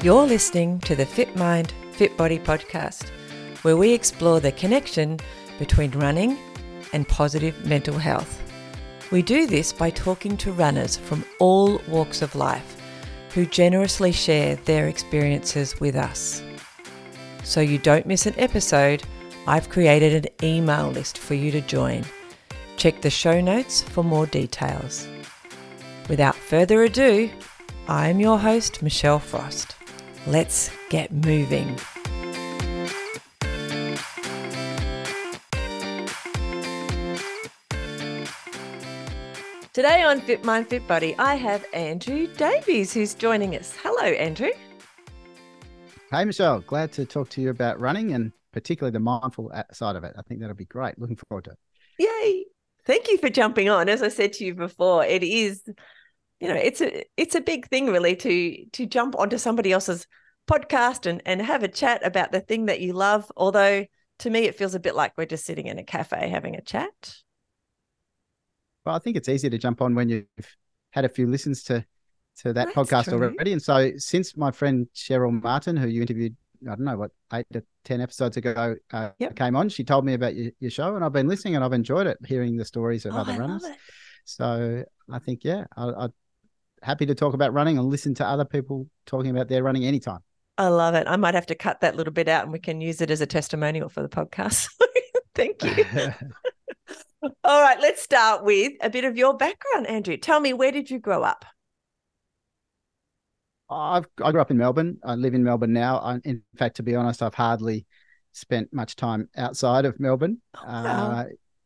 You're listening to the Fit Mind, Fit Body podcast, where we explore the connection between running and positive mental health. We do this by talking to runners from all walks of life who generously share their experiences with us. So you don't miss an episode, I've created an email list for you to join. Check the show notes for more details. Without further ado, I'm your host, Michelle Frost. Let's get moving. Today on Fit Mind Fit Body, I have Andrew Davies who's joining us. Hello, Andrew. Hey, Michelle. Glad to talk to you about running and particularly the mindful side of it. I think that'll be great. Looking forward to it. Yay. Thank you for jumping on. As I said to you before, it is, you know, it's a it's a big thing really to to jump onto somebody else's podcast and and have a chat about the thing that you love. Although to me it feels a bit like we're just sitting in a cafe having a chat. Well, I think it's easier to jump on when you've had a few listens to to that That's podcast true. already. And so since my friend Cheryl Martin, who you interviewed, I don't know what eight to ten episodes ago, uh, Yep. came on, she told me about your, your show, and I've been listening and I've enjoyed it, hearing the stories of Oh, other I runners. So I think, yeah, I, I'm happy to talk about running and listen to other people talking about their running anytime. I love it. I might have to cut that little bit out and we can use it as a testimonial for the podcast. Thank you. All right, let's start with a bit of your background, Andrew. Tell me, where did you grow up? I've, I grew up in Melbourne. I live in Melbourne now. I, in fact, to be honest, I've hardly spent much time outside of Melbourne. wow. Uh,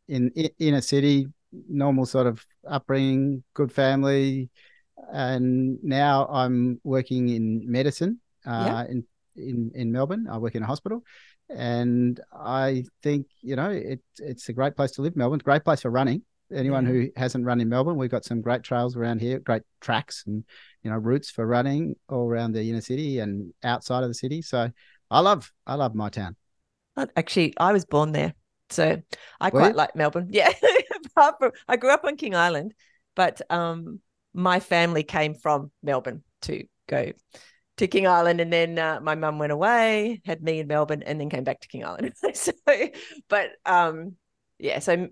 in, in inner city, normal sort of upbringing, good family, and now I'm working in medicine uh, Yeah. in in in Melbourne. I work in a hospital, and I think you know it it's a great place to live. Melbourne, great place for running. Anyone Yeah. who hasn't run in Melbourne, we've got some great trails around here, great tracks and you know routes for running all around the inner city and outside of the city. So I love I love my town. Actually, I was born there. So I Were quite you? like Melbourne. Yeah. Apart from I grew up on King Island, but um my family came from Melbourne to go to King Island and then uh, my mum went away, had me in Melbourne and then came back to King Island. so but um yeah, so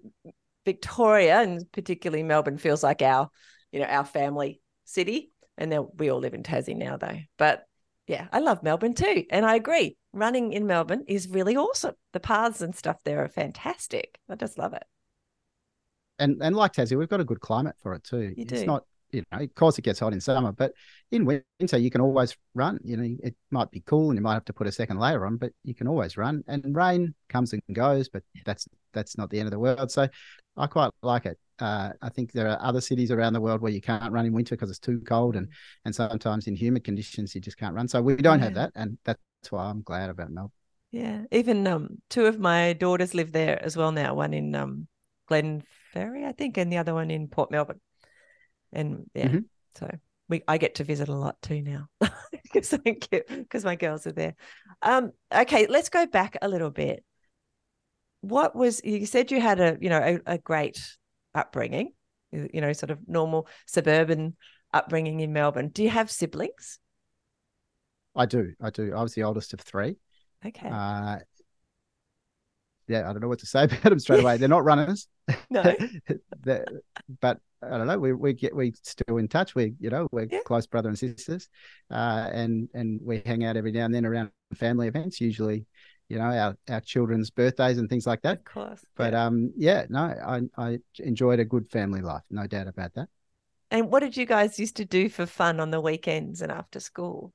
Victoria and particularly Melbourne feels like our, you know, our family city. And then we all live in Tassie now though. But yeah, I love Melbourne too. And I agree. Running in Melbourne is really awesome. The paths and stuff there are fantastic. I just love it. and and like Tassie, we've got a good climate for it too. You it's do. not you know, of course it gets hot in summer, but in winter you can always run. You know, it might be cool and you might have to put a second layer on, but you can always run. And rain comes and goes, but that's that's not the end of the world. So I quite like it. Uh, I think there are other cities around the world where you can't run in winter because it's too cold, and and sometimes in humid conditions you just can't run. So we don't have that, and that's why I'm glad about Melbourne. Yeah. Even um two of my daughters live there as well now. One in um Glenferrie, I think, and the other one in Port Melbourne. And yeah, Mhm. so we I get to visit a lot too now because because my girls are there. Um, okay, let's go back a little bit. What was you said you had a you know a, a great upbringing, you you know, sort of normal suburban upbringing in Melbourne. Do you have siblings? I do, I do. I was the oldest of three. Okay. Uh, yeah, I don't know what to say about them straight away. They're not runners, no. But I don't know. We we get we still in touch. We you know we're Yeah. close brother and sisters, uh, and and we hang out every now and then around family events. Usually, you know, our our children's birthdays and things like that. Of course. But yeah. um, yeah, no, I I enjoyed a good family life, no doubt about that. And what did you guys used to do for fun on the weekends and after school?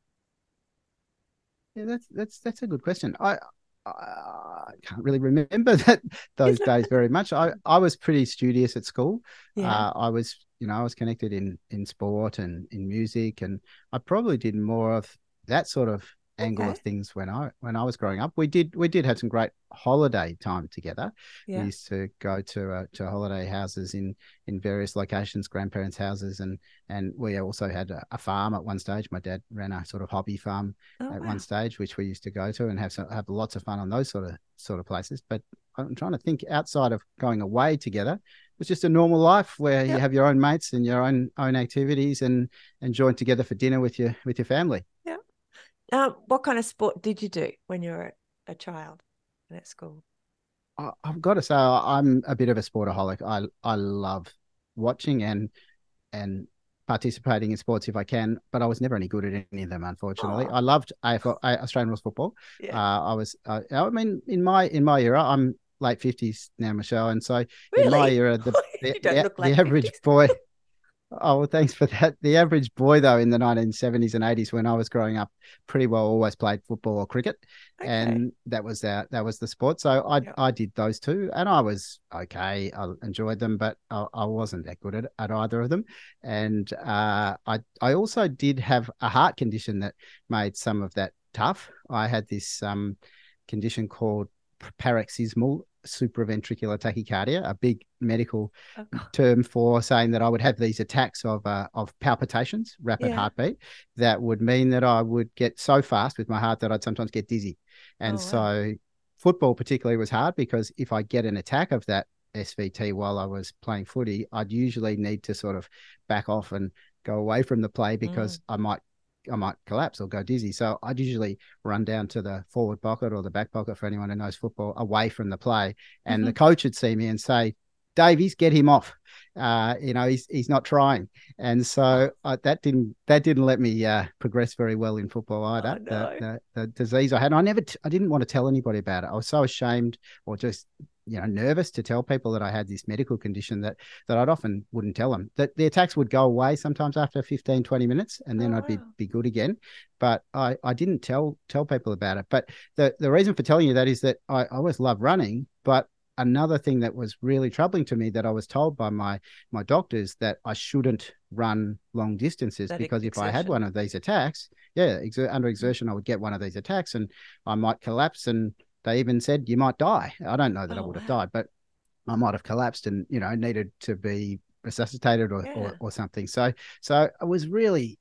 Yeah, that's that's that's a good question. I I can't really remember that those days very much. I I was pretty studious at school. Yeah. Uh, I was, you know, I was connected in in sport and in music, and I probably did more of that sort of angle of things when I when I was growing up. We did we did have some great holiday time together. yeah. We used to go to uh, to holiday houses in in various locations, grandparents' houses, and and we also had a, a farm at one stage. My dad ran a sort of hobby farm Oh, at wow. one stage, which we used to go to and have some, have lots of fun on those sort of sort of places. But I'm trying to think outside of going away together. It was just a normal life where Yeah. you have your own mates and your own own activities and and join together for dinner with your with your family. Um, what kind of sport did you do when you were a child at school? I, I've got to say, I'm a bit of a sportaholic. I I love watching and and participating in sports if I can, but I was never any good at any of them, unfortunately. I loved AFL, Australian rules football. Yeah. Uh, I was, uh, I mean, in my in my era, I'm late fifties now, Michelle, and so Really? in my era, the the, the- like the average 50s. boy. Oh, well, thanks for that. The average boy, though, in the 1970s and 80s, when I was growing up, pretty well always played football or cricket, Okay. and that was that that was the sport. So I Yeah. I did those two, and I was okay. I enjoyed them, but I, I wasn't that good at, at either of them. And uh, I I also did have a heart condition that made some of that tough. I had this um condition called paroxysmal supraventricular tachycardia, a big medical Oh, term for saying that I would have these attacks of uh, of palpitations, rapid Yeah. heartbeat, that would mean that I would get so fast with my heart that I'd sometimes get dizzy. And Oh, wow. so football particularly was hard because if I get an attack of that SVT while I was playing footy, I'd usually need to sort of back off and go away from the play because I might I might collapse or go dizzy. So I'd usually run down to the forward pocket or the back pocket for anyone who knows football away from the play. And the coach would see me and say, Davies, get him off. Uh, you know, he's he's not trying. And so uh, that didn't that didn't let me uh, progress very well in football either. Oh, the, no. the, the disease I had, I never, t- I didn't want to tell anybody about it. I was so ashamed or just you know nervous to tell people that I had this medical condition that that I'd often wouldn't tell them. That the attacks would go away sometimes after 15, 20 minutes, and then Oh, I'd be wow. be good again. But I I didn't tell tell people about it. But the the reason for telling you that is that I, I always love running, but another thing that was really troubling to me that I was told by my my doctors that I shouldn't run long distances That because if I had one of these attacks, yeah, exer- under mm-hmm. exertion I would get one of these attacks and I might collapse and they even said you might die. I don't know that I Oh, would have wow. died, but I might have collapsed and you know needed to be resuscitated or, Yeah. or or something. So so I was really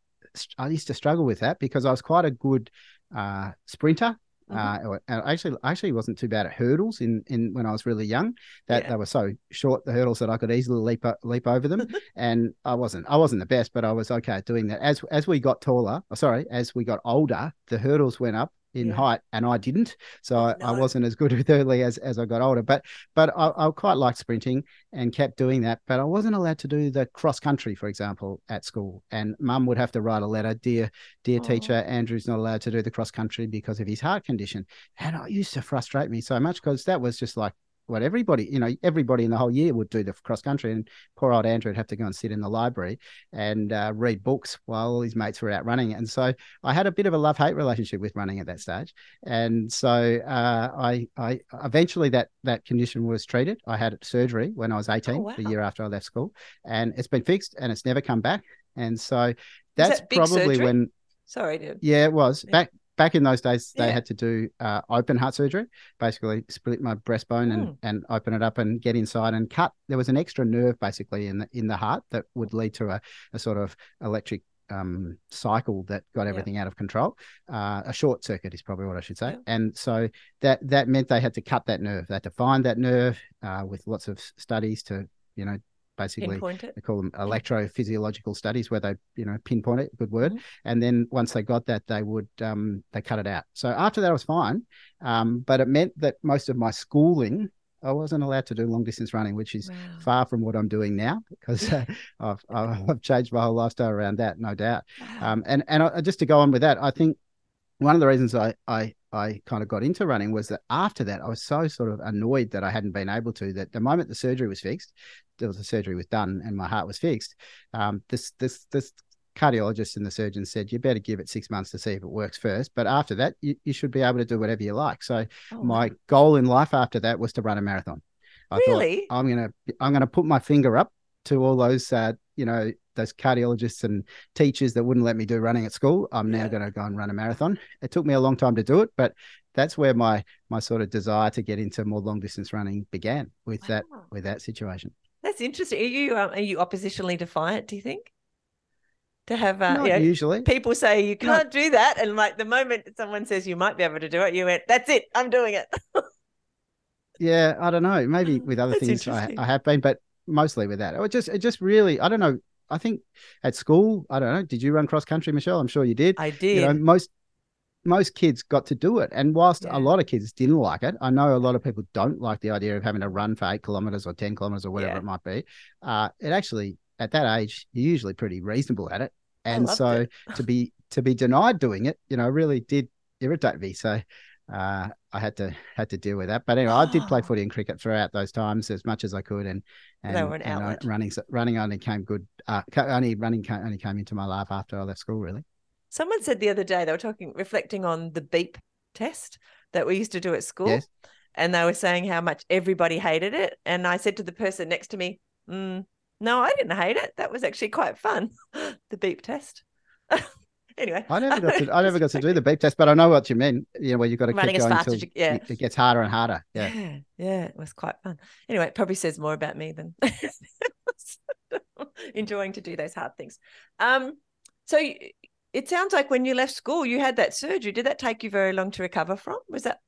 I used to struggle with that because I was quite a good uh, sprinter. Uh, or- actually, actually wasn't too bad at hurdles in, in when I was really young. That Yeah. they were so short the hurdles that I could easily leap leap over them. and I wasn't I wasn't the best, but I was okay at doing that. As as we got taller, oh, sorry, as we got older, the hurdles went up in Yeah. height, and I didn't. So Oh, I, I wasn't as good with early as as I got older. But but I, I quite liked sprinting and kept doing that. But I wasn't allowed to do the cross country, for example, at school. And Mum would have to write a letter, dear dear Aw. teacher, Andrew's not allowed to do the cross country because of his heart condition. And it used to frustrate me so much because that was just like what everybody, you know, everybody in the whole year would do the cross country, and poor old Andrew would have to go and sit in the library and uh, read books while all his mates were out running. And so I had a bit of a love hate relationship with running at that stage. And so uh, I, I eventually that that condition was treated. I had surgery when I was eighteen, Oh, the wow. year after I left school, and it's been fixed and it's never come back. And so that's that probably surgery? when Sorry, dude. yeah, it was back back in those days. They Yeah. had to do uh, open heart surgery, basically split my breastbone and Mm. and open it up and get inside and cut. There was an extra nerve basically in the in the heart that would lead to a, a sort of electric um, cycle that got everything out of control. Uh, a short circuit is probably what I should say. Yeah. And so that that meant they had to cut that nerve. They had to find that nerve uh, with lots of studies to you know basically they call them electrophysiological studies where they you know pinpoint it good word Mhm. and then once they got that they would um they cut it out so after that I was fine um but it meant that most of my schooling I wasn't allowed to do long distance running which is Wow. far from what I'm doing now because uh, I've I've changed my whole lifestyle around that no doubt Wow. um and and I, just to go on with that I think one of the reasons I, I I kind of got into running was that after that I was so sort of annoyed that I hadn't been able to that the moment the surgery was fixed, there was the surgery was done and my heart was fixed. Um, this this this cardiologist and the surgeon said you better give it six months to see if it works first, but after that you, you should be able to do whatever you like. So Oh, my wow. goal in life after that was to run a marathon. I Really? thought I'm gonna I'm gonna put my finger up to all those uh, you know those cardiologists and teachers that wouldn't let me do running at school. I'm now going to go and run a marathon. It took me a long time to do it, but that's where my my sort of desire to get into more long distance running began with that with that situation. That's interesting. Are you um, are you oppositionally defiant? Do you think? To have uh, Not you know, usually. people say you can't do that, and like the moment someone says you might be able to do it, you went, "That's it, I'm doing it." Yeah, I don't know. Maybe with other that's things I. I have been, but mostly with that. It just it just really I don't know. I think at school, I don't know. Did you run cross country, Michelle? I'm sure you did. I did. You know, most most kids got to do it. And whilst Yeah. a lot of kids didn't like it, I know a lot of people don't like the idea of having to run for eight kilometers or 10 kilometers or whatever Yeah. it might be. Uh, it actually, at that age, you're usually pretty reasonable at it. And so to be to be denied doing it, you know, really did irritate me. So uh, I had to had to deal with that. But anyway, I did play footy and cricket throughout those times as much as I could, and and, an and running running only came good. Uh, only running came, only came into my life after I left school. Really, Someone said the other day they were talking, reflecting on the beep test that we used to do at school, Yes. and they were saying how much everybody hated it. And I said to the person next to me, mm, "No, I didn't hate it. That was actually quite fun." the beep test. anyway, I never got to I never got to do the beep test, but I know what you mean. You know, where you've got to Running keep as going fast as until you- yeah. it gets harder and harder. Yeah. yeah, yeah, it was quite fun. Anyway, it probably says more about me than enjoying to do those hard things. Um, so it sounds like when you left school, you had that surgery. Did that take you very long to recover from? Was that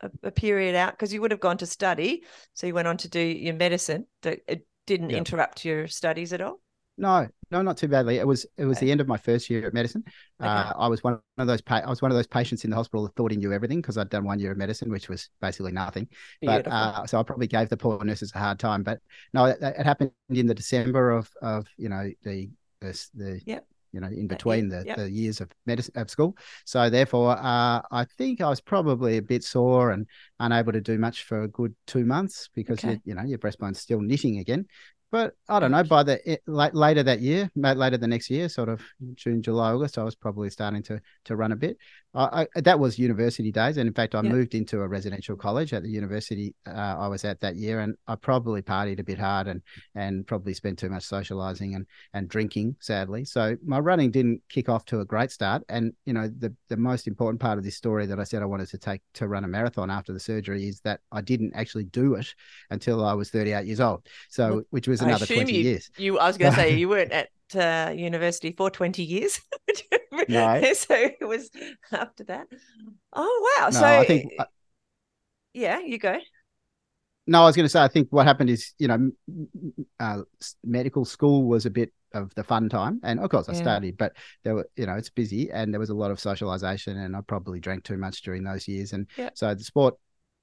a, a period out? Because you would have gone to study, so you went on to do your medicine. That it didn't interrupt your studies at all. No, no, not too badly. It was it was the end of my first year of medicine. Okay. Uh, I was one of those pa- I was one of those patients in the hospital that thought he knew everything because I'd done one year of medicine, which was basically nothing. But uh, so I probably gave the poor nurses a hard time. But no, it, it happened in the December of of you know the the, the Yep. you know in between the, the years of medicine of school. So therefore, uh, I think I was probably a bit sore and unable to do much for a good two months because Okay. you, you know your breastbone's still knitting again. But I don't know. By the eh, it, like, later that year, later the next year, sort of June, July, August, I was probably starting to to run a bit. I, I, that was university days, and in fact, I Yeah. moved into a residential college at the university uh, I was at that year, and I probably partied a bit hard and and probably spent too much socializing and and drinking, sadly. So my running didn't kick off to a great start. And you know, the the most important part of this story that I said I wanted to take to run a marathon after the surgery is that I didn't actually do it until I was 38 years old. So which was another assume 20 you, years. You, I was going to say you weren't at uh, university for twenty years. No. so it was after that. Oh wow! No, so I think uh, yeah, you go. no, I was going to say I think what happened is you know uh, medical school was a bit of the fun time, and of course I Yeah. studied, but there were you know it's busy and there was a lot of socialization, and I probably drank too much during those years, and so the sport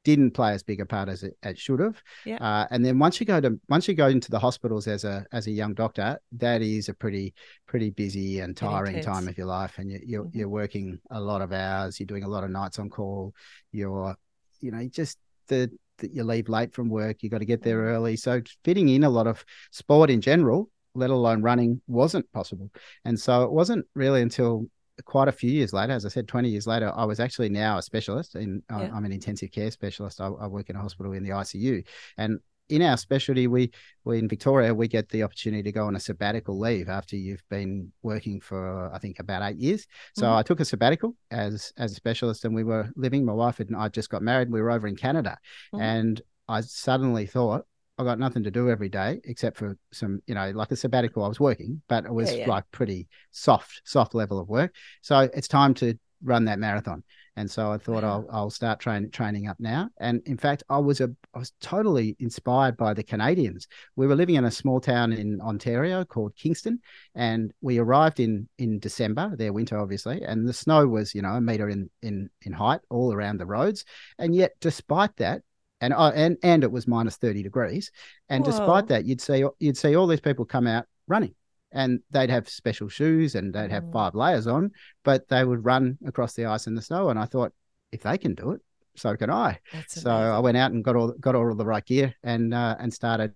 didn't play as big a part as it, it should have. Yeah. Uh, and then once you go to once you go into the hospitals as a as a young doctor, that is a pretty pretty busy and tiring time of your life, and you, you're Mhm. you're working a lot of hours. You're doing a lot of nights on call. You're you know just the that you leave late from work. You got to get there Mm. early. So fitting in a lot of sport in general, let alone running, wasn't possible. And so it wasn't really until quite a few years later, as I said, 20 years later, I was actually now a specialist in, I- Yeah. I'm an intensive care specialist. I, I work in a hospital in the ICU and in our specialty, we, we in Victoria, we get the opportunity to go on a sabbatical leave after you've been working for, I think, about eight years. So Mhm. I took a sabbatical as as a specialist, and we were living. My wife and I just got married. We were over in Canada, Mhm. and I suddenly thought I got nothing to do every day except for some, you know, like a sabbatical. I was working, but it was yeah. like pretty soft, soft level of work. So it's time to run that marathon. And so I thought Wow. I'll I'll start training training up now. And in fact, I was a I was totally inspired by the Canadians. We were living in a small town in Ontario called Kingston, and we arrived in in December, their winter obviously, and the snow was you know a meter in in in height all around the roads. And yet, despite that, and uh, and and it was minus thirty degrees, and Whoa. despite that, you'd see you'd see all these people come out running. And they'd have special shoes and they'd have Mm. five layers on, but they would run across the ice and the snow. And I thought, if they can do it, so can I. That's So I went out and got all got all the right gear and uh, and started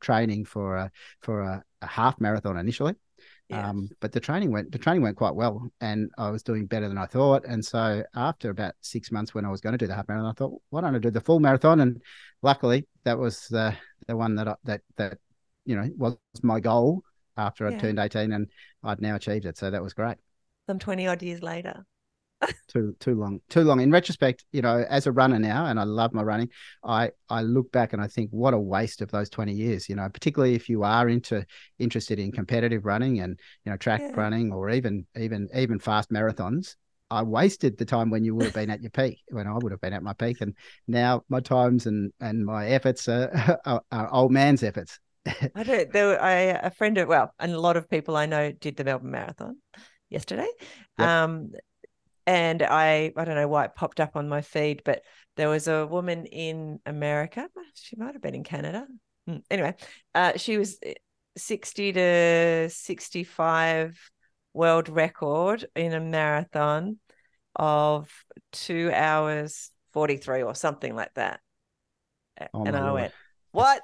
training for a for a, a half marathon initially. Yeah. Um, but the training went the training went quite well, and I was doing better than I thought. And so after about six months, when I was going to do the half marathon, I thought, why don't I do the full marathon? And luckily, that was the the one that I, that that you know was my goal after Yeah. I turned eighteen, and I'd now achieved it. So that was great Some twenty odd years later. Too too long too long in retrospect you know as a runner now and i love my running i i look back and i think what a waste of those 20 years you know particularly if you are into interested in competitive running and you know track Yeah. running or even even even fast marathons I wasted the time when you would have been at your peak, when I would have been at my peak, and now my times and and my efforts are, are, are old man's efforts. I don't. There, were, I a friend of well, and a lot of people I know did the Melbourne Marathon yesterday. Yep. Um, and I I don't know why it popped up on my feed, but there was a woman in America. She might have been in Canada. Hmm, anyway, uh, she was eh, 60 to 65 world record in a marathon of two hours 43 or something like that. Oh and I Lord. went, What?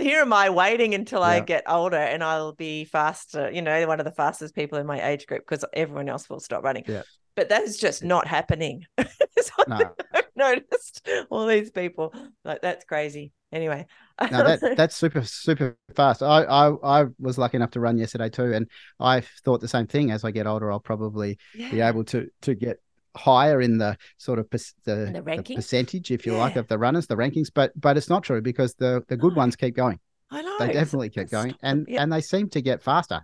Here am I waiting until I get older and I'll be faster, you know, one of the fastest people in my age group because everyone else will stop running. Yeah. But that is just not happening. so No, I've noticed all these people. Like that's crazy. Anyway. no, that that's super super fast. I, I I was lucky enough to run yesterday too, and I thought the same thing. As I get older, I'll probably be able to to get higher in the sort of pers- the, the the percentage, if you like, of the runners, the rankings. But but it's not true because the the good No. ones keep going. I know. They definitely keep going, and yeah. and they seem to get faster.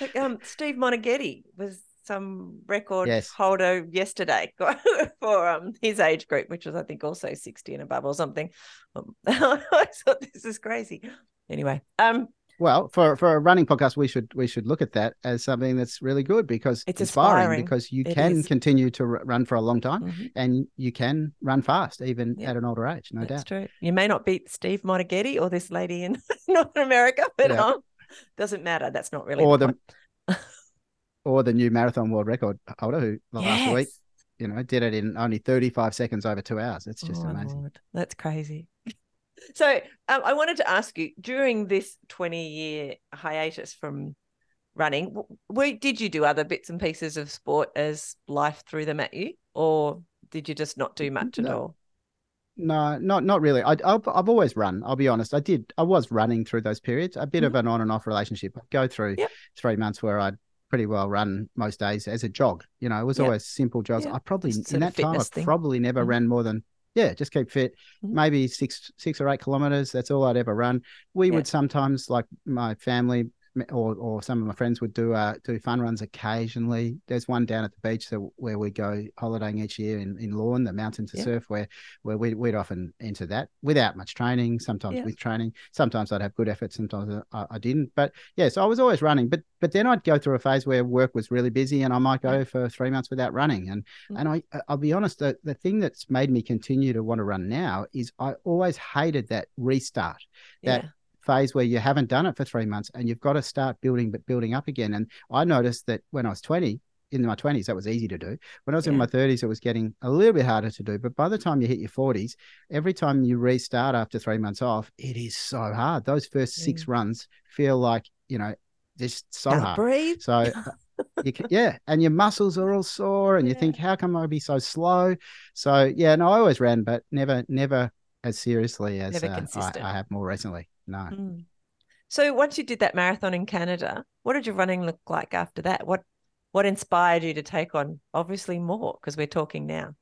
Like, um, Steve Moneghetti was some record Yes. holder yesterday for um his age group, which was I think also sixty and above or something. Um, I thought this is crazy. Anyway, um, Well, for for a running podcast, we should we should look at that as something that's really good because It's inspiring, inspiring. because you It can is. continue to r- run for a long time mhm, and you can run fast even Yeah. at an older age, no that's doubt. true. You may not beat Steve Moneghetti or this lady in North America, but Yeah. um, doesn't matter. That's not really Or the, the. Or the new marathon world record holder who last week, you know, did it in only 35 seconds over two hours. It's just Oh, amazing. Lord. That's crazy. So um, I wanted to ask you during this 20 year hiatus from running, w- were, did you do other bits and pieces of sport as life threw them at you? Or did you just not do much at No. all? No, not not really. I, I've I've always run. I'll be honest. I did. I was running through those periods. A bit of an on and off relationship. I'd go through Mm-hmm. Yep. three months where I'd pretty well run most days as a jog. You know, it was Yep. always simple jogs. Yep. I probably in that time I probably never Mhm. ran more than yeah, just keep fit. Mhm. Maybe six six or eight kilometers. That's all I'd ever run. We Yeah. would sometimes like my family or or some of my friends would do uh do fun runs occasionally. There's one down at the beach so where we go holidaying each year in, in Lorne, the mountain to Yeah. surf, where where we, we'd often enter that without much training, sometimes Yeah. with training. Sometimes I'd have good effort, sometimes I, I didn't. But yeah, so I was always running. But but then I'd go through a phase where work was really busy and I might go for three months without running. And Mm. and I I'll be honest, the, the thing that's made me continue to want to run now is I always hated that restart that yeah. Phase where you haven't done it for three months and you've got to start building but building up again. And I noticed that when I was 20, in my 20s, that was easy to do. When I was in my 30s, it was getting a little bit harder to do. But by the time you hit your 40s, every time you restart after three months off, it is so hard. Those first six runs feel like, you know, just so Can't hard. breathe. So uh, you can, yeah, and your muscles are all sore, and you Yeah. think, how come I be so slow? So yeah, no, I always ran, but never, never as seriously as uh, I. I have more recently. No, Mm. So once you did that marathon in Canada, what did your running look like after that? What what inspired you to take on obviously more because we're talking now.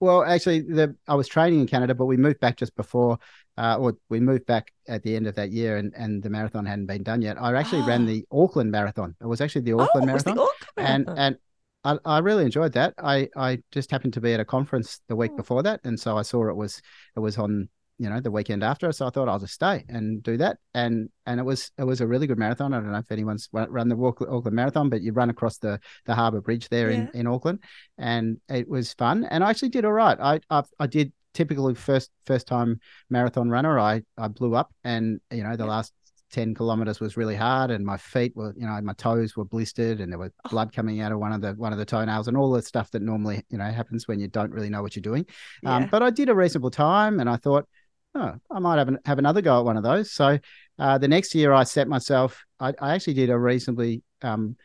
well, actually, the I was training in Canada, but we moved back just before, uh, or we moved back at the end of that year, and and the marathon hadn't been done yet. I actually ran the Auckland Marathon. It was actually the Auckland oh, was the Marathon. Auckland and and I, I really enjoyed that. I I just happened to be at a conference the week Oh. before that, and so I saw it was it was on you know the weekend after, so I thought I'll just stay and do that. And and it was it was a really good marathon. I don't know if anyone's run the Auckland Auckland Marathon, but you run across the the Harbour Bridge there in in Auckland, and it was fun. And I actually did all right. I I, I did typically first first time marathon runner. I I blew up, and you know the Yeah. last 10 kilometers was really hard and my feet were you know my toes were blistered and there was Oh. blood coming out of one of the one of the toenails and all the stuff that normally you know happens when you don't really know what you're doing um, but i did a reasonable time and i thought oh i might have, an, have another go at one of those so uh, the next year i set myself i, I actually did a reasonably um,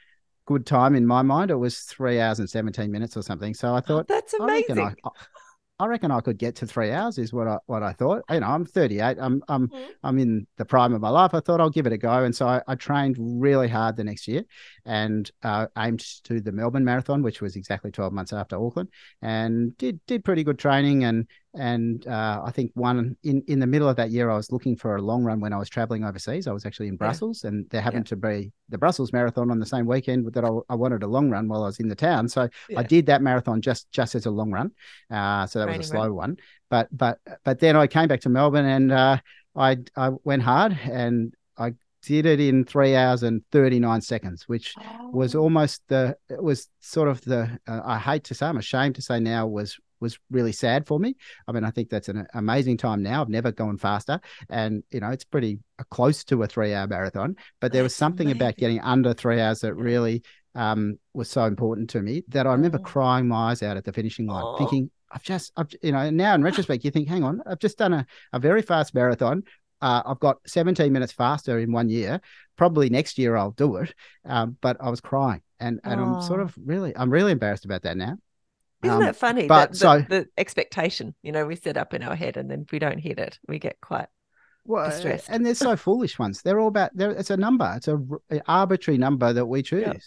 good time in my mind it was three hours and 17 minutes or something so i Oh, thought that's I reckon amazing. I, I reckon I could get to three hours is what I what I thought. You know, I'm 38. I'm I'm Mhm. I'm in the prime of my life. I thought I'll give it a go, and so I, I trained really hard the next year, and uh, aimed to the Melbourne Marathon, which was exactly 12 months after Auckland, and did did pretty good training. And and uh, I think one in in the middle of that year, I was looking for a long run when I was traveling overseas. I was actually in Brussels, and there happened to be the Brussels Marathon on the same weekend that I, I wanted a long run while I was in the town. So I did that marathon just just as a long run. Uh, so that was a slow run. one. But but but then I came back to Melbourne and uh, I I went hard and did it in three hours and 39 seconds, which oh. was almost the, it was sort of the, uh, I hate to say, I'm ashamed to say now was was really sad for me. I mean, I think that's an amazing time now. I've never gone faster, and you know, it's pretty uh, close to a three-hour marathon. But there was something amazing. about getting under three hours that really um, was so important to me that I remember oh. crying my eyes out at the finishing line, oh. thinking, I've just, I've, you know, now in retrospect, you think, hang on, I've just done a, a very fast marathon. Uh, I've got 17 minutes faster in one year. Probably next year I'll do it. Um, but I was crying, and and oh. I'm sort of really, I'm really embarrassed about that now. Isn't um, that funny? But the, so the, the expectation, you know, we set up in our head, and then we don't hit it, we get quite well, and they're so foolish ones. They're all about. They're, it's a number. It's a, a arbitrary number that we choose. Yep.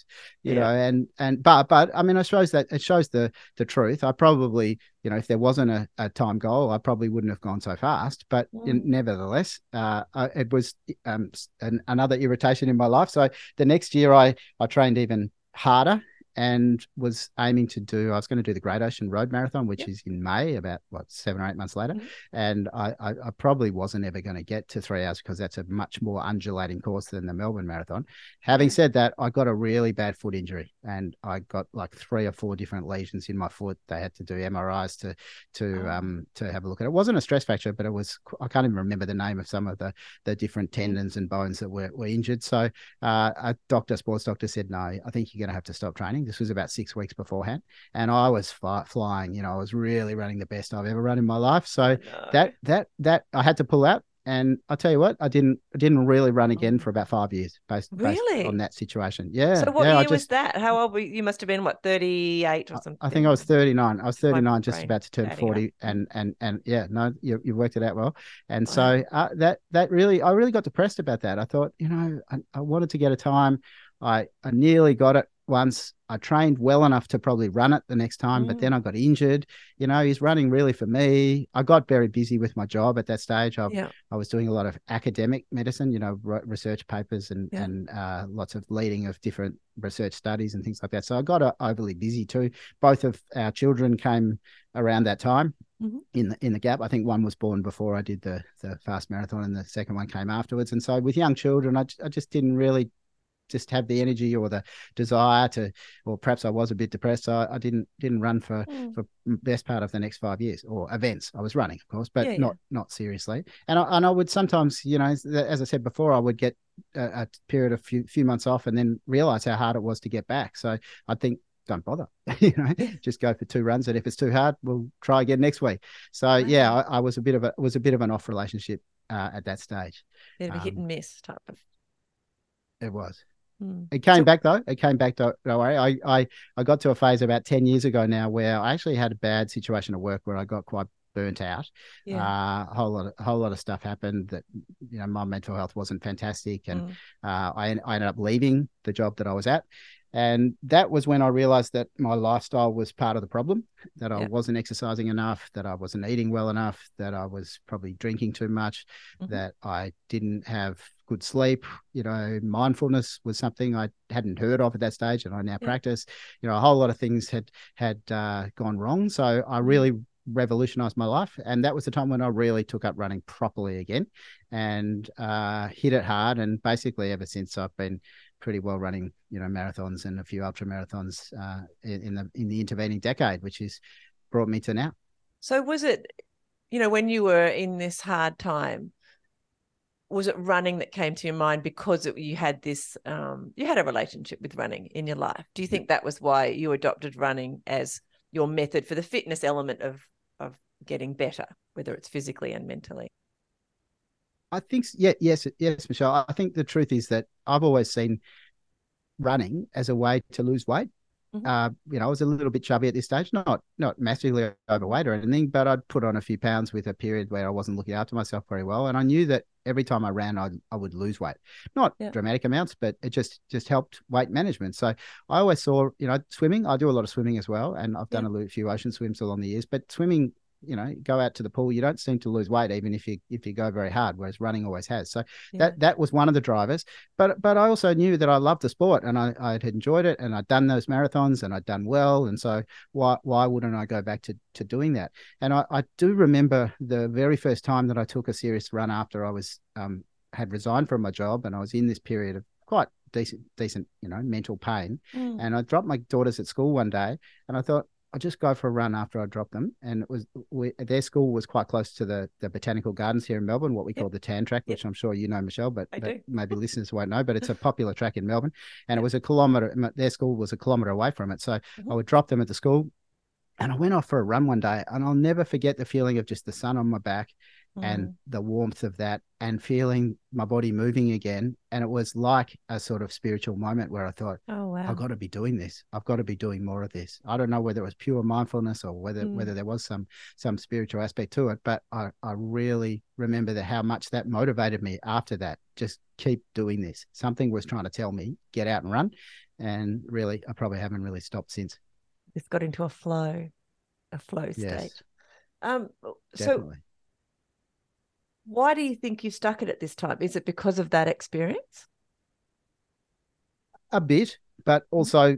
You yeah. know, and and but but I mean, I suppose that it shows the the truth. I probably, you know, if there wasn't a, a time goal, I probably wouldn't have gone so fast. But mm. in, nevertheless, uh, it was um an, another irritation in my life. So the next year, I I trained even harder and was aiming to do. I was going to do the Great Ocean Road Marathon, which yep. is in May, about what seven or eight months later. Mm-hmm. And I, I, I, probably wasn't ever going to get to three hours because that's a much more undulating course than the Melbourne Marathon. Having said that, I got a really bad foot injury, and I got like three or four different lesions in my foot. They had to do MRIs to to oh. um to have a look at it. It wasn't a stress fracture, but it was. I can't even remember the name of some of the the different mm. tendons and bones that were, were injured. So uh, a doctor, sports doctor, said no. I think you're going to have to stop training this was about six weeks beforehand, and I was fly, flying. You know, I was really running the best I've ever run in my life. So no. that that that I had to pull out. And I tell you what, I didn't I didn't really run again for about five years based, really? Based on that situation. Yeah. So what yeah, year just, was that? How old were you? You must have been what thirty eight or something. I think I was thirty nine. I was thirty nine, just about to turn forty, and and and yeah, no, you you worked it out well. And wow. so uh, that that really, I really got depressed about that. I thought, you know, I, I wanted to get a time. I I nearly got it once. I trained well enough to probably run it the next time, mm. but then I got injured. You know, he's running really for me. I got very busy with my job at that stage. I, yeah. I was doing a lot of academic medicine, you know, research papers and yeah. and uh, lots of leading of different research studies and things like that. So I got uh, overly busy too. Both of our children came around that time. Mm-hmm. In the in the gap, I think one was born before I did the the fast marathon, and the second one came afterwards. And so with young children, I, I just didn't really just have the energy or the desire to, or perhaps I was a bit depressed. So I, I didn't didn't run for mm. for best part of the next five years or events. I was running, of course, but yeah, not yeah. not seriously. And I, and I would sometimes, you know, as, as I said before, I would get a, a, period of few few months off and then realize how hard it was to get back. So I think don't bother, you know, just go for two runs. And if it's too hard, we'll try again next week. So yeah, I, I was a bit of a was a bit of an off relationship uh, at that stage. Bit of a um, hit and miss type of. It was. Hmm. It came so, back though. It came back. Don't, don't worry. I, I I got to a phase about ten years ago now where I actually had a bad situation at work where I got quite burnt out. Yeah. Uh, a whole lot, of, a whole lot of stuff happened that you know my mental health wasn't fantastic, and mm. uh, I I ended up leaving the job that I was at, and that was when I realized that my lifestyle was part of the problem, that I wasn't exercising enough, that I wasn't eating well enough, that I was probably drinking too much, mm-hmm. that I didn't have good sleep. You know, mindfulness was something I hadn't heard of at that stage, and I now yeah. practice. You know, a whole lot of things had had uh, gone wrong. So I mm-hmm. really revolutionized my life. And that was the time when I really took up running properly again and uh, hit it hard. And basically, ever since, I've been pretty well running, you know, marathons and a few ultra marathons uh, in, in the in the intervening decade, which has brought me to now. So was it, you know, when you were in this hard time, was it running that came to your mind because it, you had this, um, you had a relationship with running in your life? Do you think that was why you adopted running as your method for the fitness element of of getting better, whether it's physically and mentally? I think yeah, yes, yes, Michelle. I think the truth is that I've always seen running as a way to lose weight. Mm-hmm. Uh, you know, I was a little bit chubby at this stage, not not massively overweight or anything, but I'd put on a few pounds with a period where I wasn't looking after myself very well, and I knew that every time I ran, I I would lose weight, not yeah. dramatic amounts, but it just just helped weight management. So I always saw, you know, swimming. I do a lot of swimming as well, and I've done yeah. a few ocean swims along the years, but swimming you know go out to the pool you don't seem to lose weight even if you if you go very hard whereas running always has so yeah. that that was one of the drivers but but i also knew that i loved the sport and i i had enjoyed it and i'd done those marathons and i'd done well and so why why wouldn't i go back to to doing that and i i do remember the very first time that i took a serious run after i was um had resigned from my job and I was in this period of quite decent, decent, you know, mental pain. Mm. And I dropped my daughters at school one day, and I thought I'll just go for a run after I drop them. And it was we, their school was quite close to the the botanical gardens here in Melbourne, what we Yep. call the Tan Track, which I'm sure you know, Michelle, but, but maybe listeners won't know. But it's a popular track in Melbourne, and it was a kilometre. Their school was a kilometre away from it, so Mhm. I would drop them at the school. And I went off for a run one day, and I'll never forget the feeling of just the sun on my back Mm. and the warmth of that and feeling my body moving again. And it was like a sort of spiritual moment where I thought, oh wow. I've got to be doing this. I've got to be doing more of this. I don't know whether it was pure mindfulness or whether Mm. whether there was some some spiritual aspect to it, but I, I really remember that how much that motivated me after that. Just keep doing this. Something was trying to tell me, get out and run. And really, I probably haven't really stopped since. It's got into a flow, a flow state. Yes, Um. So definitely. Why do you think you stuck it at this time? Is it because of that experience? a bit, but Mm-hmm. also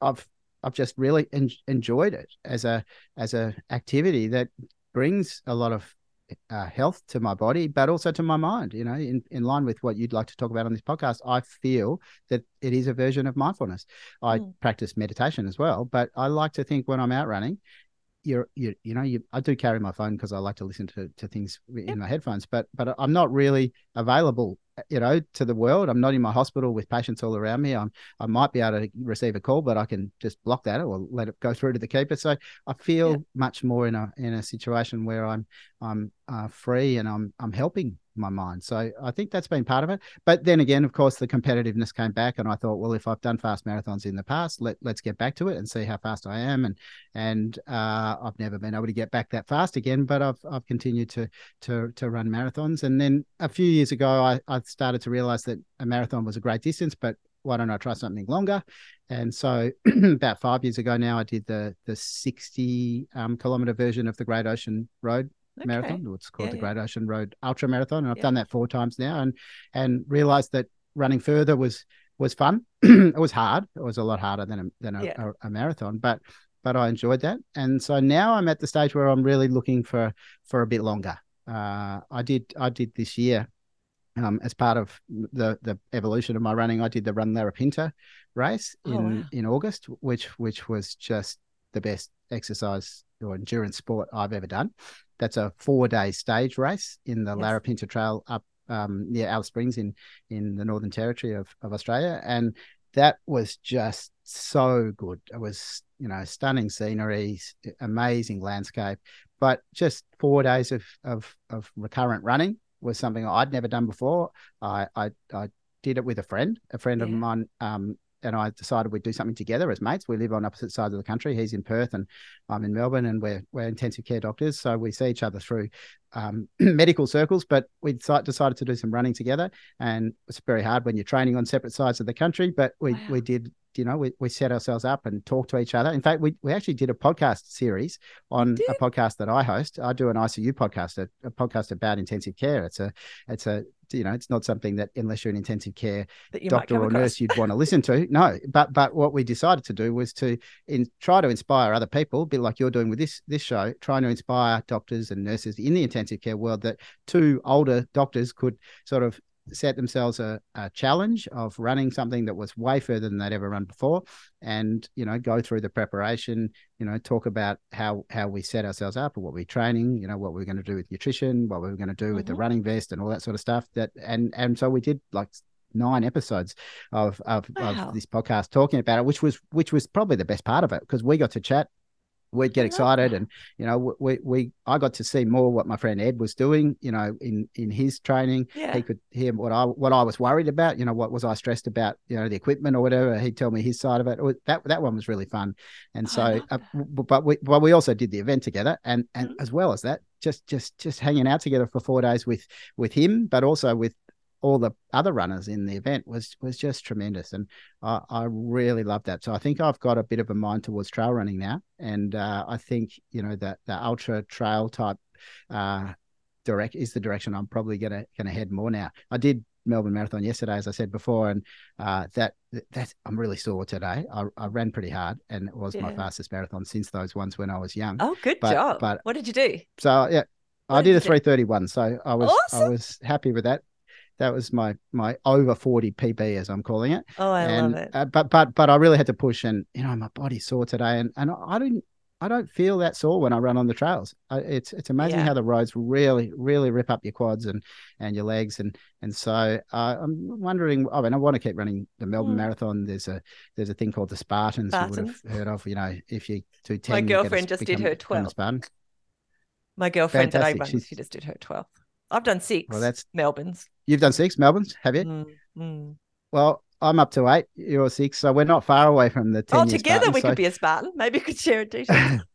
I've I've just really en- enjoyed it as a as a activity that brings a lot of uh, health to my body, but also to my mind. You know, in in line with what you'd like to talk about on this podcast, I feel that it is a version of mindfulness. I Mm. practice meditation as well, but I like to think when I'm out running. You're, you, you know, you, I do carry my phone because I like to listen to, to things in Yep. my headphones, but, but I'm not really available, you know, to the world. I'm not in my hospital with patients all around me. I'm, I might be able to receive a call, but I can just block that or let it go through to the keeper. So I feel Yeah. much more in a in a situation where I'm I'm uh, free and I'm I'm helping my mind. So I think that's been part of it. But then again, of course, the competitiveness came back, and I thought, well, if I've done fast marathons in the past, let let's get back to it and see how fast I am. And and uh, I've never been able to get back that fast again, but I've I've continued to to to run marathons. And then a few years ago, I I started to realize that a marathon was a great distance, but why don't I try something longer? And so about five years ago now, I did the the 60 um, kilometer version of the Great Ocean Road Okay. marathon. It's called Yeah, the. Great Ocean Road Ultra Marathon, and I've done that four times now, and and realized that running further was was fun. it was hard. It was a lot harder than a, than a, Yeah. a, a marathon, but but I enjoyed that, and so now I'm at the stage where I'm really looking for for a bit longer. Uh, I did I did this year um, as part of the the evolution of my running, I did the Run Larapinta race Oh, in wow. in August, which which was just the best exercise or endurance sport I've ever done. That's a four day stage race in the Yes. Larapinta Trail up um, near Alice Springs in in the Northern Territory of of Australia, and that was just so good. It was you know stunning scenery, amazing landscape, but just four days of of of recurrent running was something I'd never done before. I I, I did it with a friend, a friend of mine, um, and I decided we'd do something together as mates. We live on opposite sides of the country. He's in Perth and I'm in Melbourne, and we're we're intensive care doctors, so we see each other through um, medical circles. But we decided to do some running together, and it's very hard when you're training on separate sides of the country. But we Wow. we did. You know, we, we set ourselves up and talked to each other. In fact, we, we actually did a podcast series on a podcast that I host. I do an ICU podcast, a, a podcast about intensive care. It's a it's a you know, it's not something that unless you're in intensive care That you might doctor or across. nurse you'd want to listen to. No, but but what we decided to do was to in, try to inspire other people, a bit like you're doing with this this show, trying to inspire doctors and nurses in the intensive care world that two older doctors could sort of set themselves a, a challenge of running something that was way further than they'd ever run before and you know go through the preparation you know talk about how how we set ourselves up and what we're training you know what we're going to do with nutrition what we're going to do with the Mhm. running vest and all that sort of stuff that and and so we did like nine episodes of of, Wow. of this podcast talking about it which was which was probably the best part of it because we got to chat we'd get excited and you know we, we i got to see more what my friend ed was doing you know in in his training Yeah. he could hear what i what i was worried about you know what was i stressed about you know the equipment or whatever he'd tell me his side of it. That that one was really fun and so uh, but we but we also did the event together and and Mhm. as well as that just just just hanging out together for four days with with him but also with all the other runners in the event was was just tremendous. And I, I really love that. So i think i've got a bit of a mind towards trail running now. And uh, i think you know that the ultra trail type uh direct is the direction i'm probably gonna gonna head more now. I did melbourne marathon yesterday as i said before and uh that that's i'm really sore today. I, I ran pretty hard and it was my fastest marathon since those ones when i was young. Oh, good But- job. but- what did you do? so yeah What I did did a do? 331 so i was i was happy with that that was my my over 40 PB as I'm calling it. Oh, I and, love it. Uh, but but but I really had to push, and you know my body's sore today, and and I didn't I don't feel that sore when I run on the trails. I, it's it's amazing Yeah. how the roads really really rip up your quads and and your legs, and and so uh, I'm wondering. I mean, I want to keep running the Melbourne Mm. Marathon. There's a there's a thing called the Spartans. You would have Spartans. heard of. You know, if you do ten, My get a- girlfriend just did her 12. My girlfriend that I Fantastic. run, She's- she just did her 12th. I've done six. Well, that's Melbourne's. you've done six Melbournes, have you? Mm, mm. Well, I'm up to eight. You're six, so we're not far away from the ten. Oh, together Spartan, we so- could be a Spartan. Maybe we could share a t-shirt.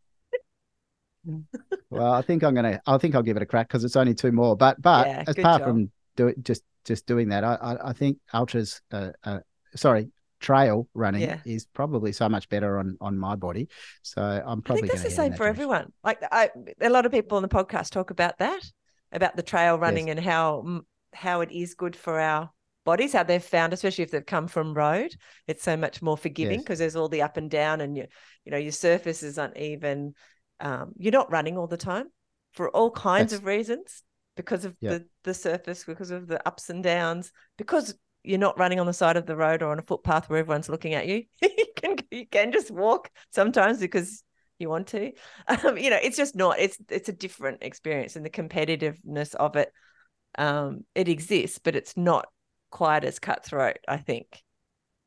Well, I think I'm gonna. I think I'll give it a crack because it's only two more. But but Yeah, apart job. from do it, just just doing that, I I, I think ultras. Uh, uh, sorry, trail running Yeah. is probably so much better on on my body. So I'm probably. I think that's the same that for direction. everyone. Like I, a lot of people on the podcast talk about that, about the trail running and how how it is good for our bodies. How they've found, especially if they've come from road, it's so much more forgiving Yes. because there's all the up and down, and you you know your surface is uneven. Um, you're not running all the time for all kinds That's- of reasons because of Yeah. the the surface, because of the ups and downs, because you're not running on the side of the road or on a footpath where everyone's looking at you. you can you can just walk sometimes because you want to. Um, you know, it's just not. It's it's a different experience, and the competitiveness of it, um, it exists, but it's not quite as cutthroat. I think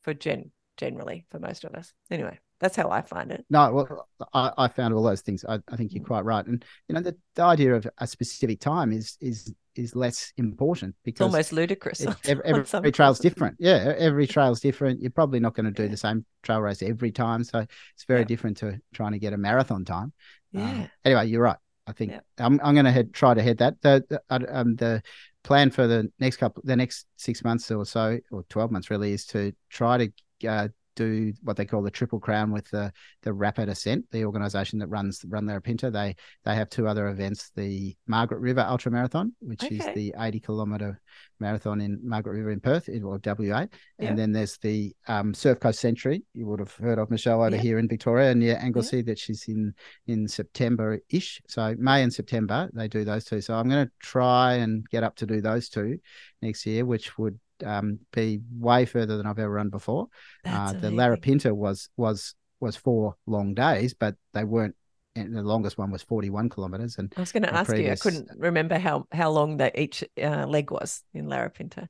for gen generally for most of us. Anyway, that's how I find it. No, well, I, I found all those things. I, I think you're quite right, and you know the, the idea of a specific time is is is less important It's because almost ludicrous. every, on every, trail's different. Yeah, every trail's different. You're probably not going to do Yeah. the same trail race every time, so it's very Yeah. different to trying to get a marathon time. Um, Yeah. anyway, you're right. I think Yeah. I'm I'm going to try to head that. The, the um the plan for the next couple the next six months or so or twelve months really is to try to uh, do what they call the triple crown with the the rapid ascent the organization that runs run Larapinta they they have two other events the margaret river ultra marathon which is the 80 kilometer marathon in margaret river in perth in or wa Yeah. and then there's the um, surf coast century. You would have heard of michelle over Yeah. here in victoria and yeah. anglesea that she's in in september ish so may and september they do those two. So i'm going to try and get up to do those two next year which would um, be way further than I've ever run before. Uh, the. Larapinta was was was four long days, but they weren't. And the longest one was forty one kilometers, and I was going to ask you. I couldn't remember how how long that each uh, leg was in Larapinta.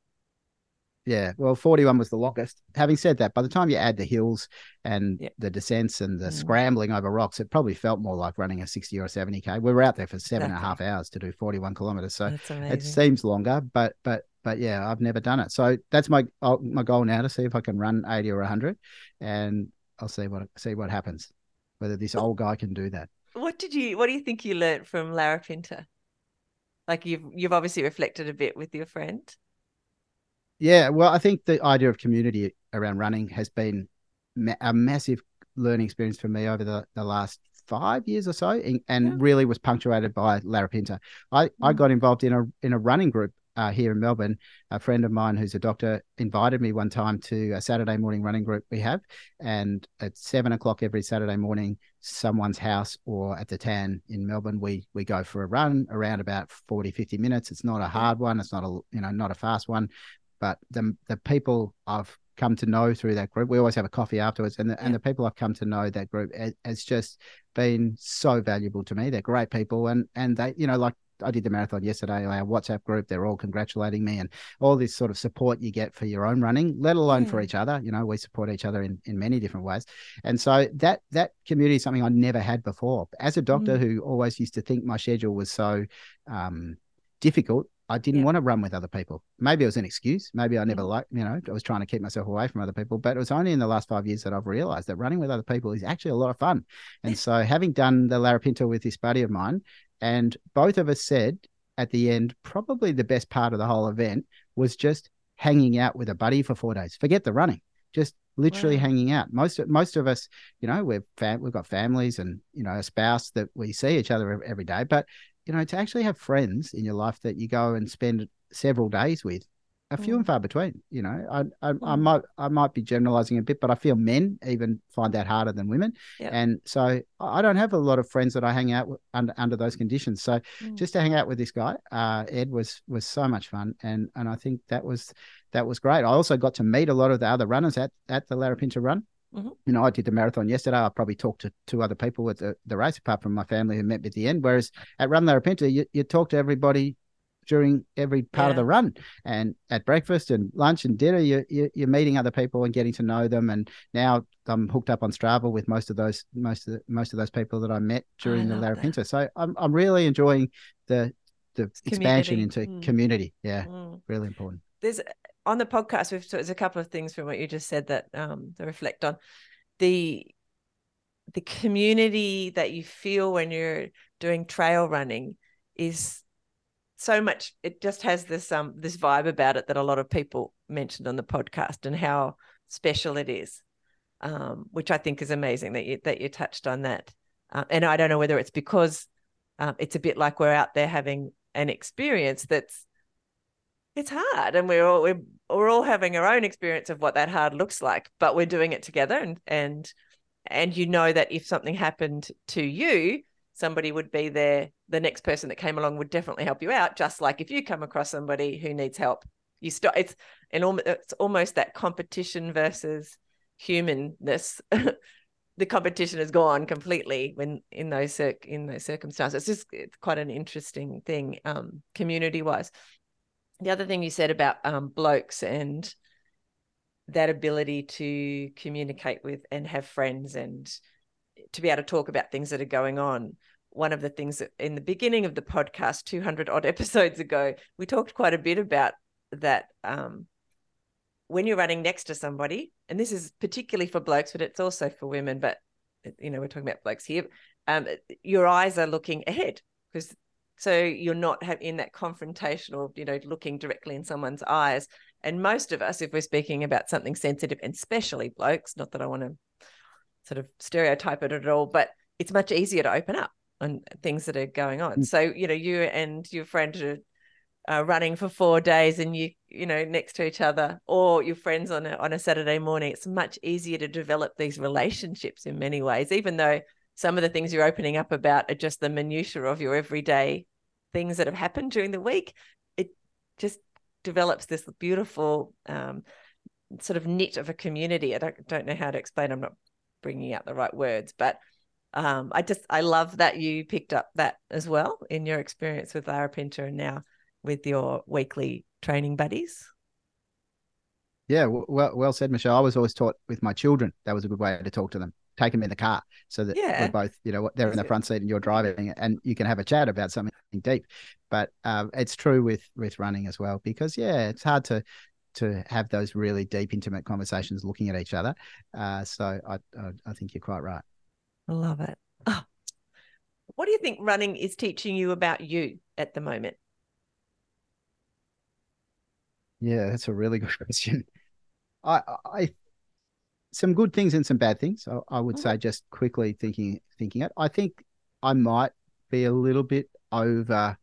yeah, well, forty one was the longest. Having said that, by the time you add the hills and the descents and the Mm. scrambling over rocks, it probably felt more like running a sixty or seventy k. We were out there for seven and a half hours to do forty one kilometers, so it seems longer, but but but yeah, I've never done it. So that's my my goal now to see if I can run eighty or hundred, and I'll see what see what happens. Whether this old guy can do that. What did you? What do you think you learnt from Larapinta? Like you've you've obviously reflected a bit with your friend. Yeah, well, I think the idea of community around running has been a massive learning experience for me over the, the last five years or so, and, and Yeah. really was punctuated by Larapinta. I, I Mm. got involved in a in a running group uh, here in Melbourne. A friend of mine who's a doctor invited me one time to a Saturday morning running group we have, and at seven o'clock every Saturday morning, someone's house or at the tan in Melbourne, we we go for a run around about 40, 50 minutes. It's not a hard one. It's not a you know not a fast one but the the people I've come to know through that group, we always have a coffee afterwards, and the, and the people I've come to know that group has, has just been so valuable to me. They're great people, and and they you know like. I did the marathon yesterday. Our WhatsApp group, they're all congratulating me, and all this sort of support you get for your own running, let alone for each other. You know, we support each other in, in many different ways, and so that that community is something I never had before. As a doctor Mm. who always used to think my schedule was so um, difficult, I didn't Yeah. want to run with other people. Maybe it was an excuse. Maybe I never Mhm. liked, you know, I was trying to keep myself away from other people. But it was only in the last five years that I've realized that running with other people is actually a lot of fun. And so having done the Larapinta with this buddy of mine, and both of us said at the end, probably the best part of the whole event was just hanging out with a buddy for four days. Forget the running. Just literally Wow. hanging out. Most of most of us, you know, we're fam- we've got families and you know a spouse that we see each other every day. But you know, to actually have friends in your life that you go and spend several days with, are few Mm. and far between. You know, I I, I Mm. might I might be generalizing a bit, but I feel men even find that harder than women. Yeah. And so I don't have a lot of friends that I hang out with under under those conditions. So Mm. just to hang out with this guy, uh, Ed was was so much fun, and and I think that was that was great. I also got to meet a lot of the other runners at at the Larapinta Run. Mhm. You know, I did the marathon yesterday. I probably talked to two other people at the, the race, apart from my family who met me at the end. Whereas at Run Larapinta, you, you talk to everybody during every part of the run and at breakfast and lunch and dinner you, you you're meeting other people and getting to know them. And now I'm hooked up on Strava with most of those most of the, most of those people that I met during the love that. Larapinta so I'm I'm really enjoying the the expansion into Mm. community. Yeah Mm. really important. There's on the podcast we've there's a couple of things from what you just said that um to reflect on. The the community that you feel when you're doing trail running is so much it just has this um this vibe about it that a lot of people mentioned on the podcast and how special it is um which i think is amazing that you that you touched on that. Um, and i don't know whether it's because um, it's a bit like we're out there having an experience that's it's hard and we're all we're, we're all having our own experience of what that hard looks like but we're doing it together and and and you know that if something happened to you somebody would be there the next person that came along would definitely help you out just like if you come across somebody who needs help you start it's and almost it's almost that competition versus humanness. The competition is gone completely when in those circ in those circumstances. It's just it's quite an interesting thing um community wise the other thing you said about um blokes and that ability to communicate with and have friends and to be able to talk about things that are going on one of the things that in the beginning of the podcast 200 odd episodes ago we talked quite a bit about that um when you're running next to somebody and this is particularly for blokes but it's also for women but you know we're talking about blokes here um your eyes are looking ahead because so you're not in that confrontational you know looking directly in someone's eyes. And most of us if we're speaking about something sensitive and especially blokes not that i want to sort of stereotype it at all but it's much easier to open up on things that are going on. Mm. so you know you and your friend are uh, running for four days and you you know next to each other or your friends on a, on a saturday morning it's much easier to develop these relationships in many ways even though some of the things you're opening up about are just the minutiae of your everyday things that have happened during the week. It just develops this beautiful um, sort of knit of a community. I don't, don't know how to explain i'm not bringing out the right words but um, i just i love that you picked up that as well in your experience with Larapinta and now with your weekly training buddies Yeah, well, well said, Michelle. I was always taught with my children that was a good way to talk to them. Take them in the car so that Yeah. we're both, you know, they're in the front seat and you're driving, and you can have a chat about something deep. But um, it's true with with running as well because yeah, it's hard to to have those really deep, intimate conversations looking at each other. Uh, so I, I I think you're quite right. I love it oh. what do you think running is teaching you about you at the moment Yeah, that's a really good question. I, I, some good things and some bad things. I, I would Mhm. say just quickly thinking, thinking it. I think I might be a little bit over.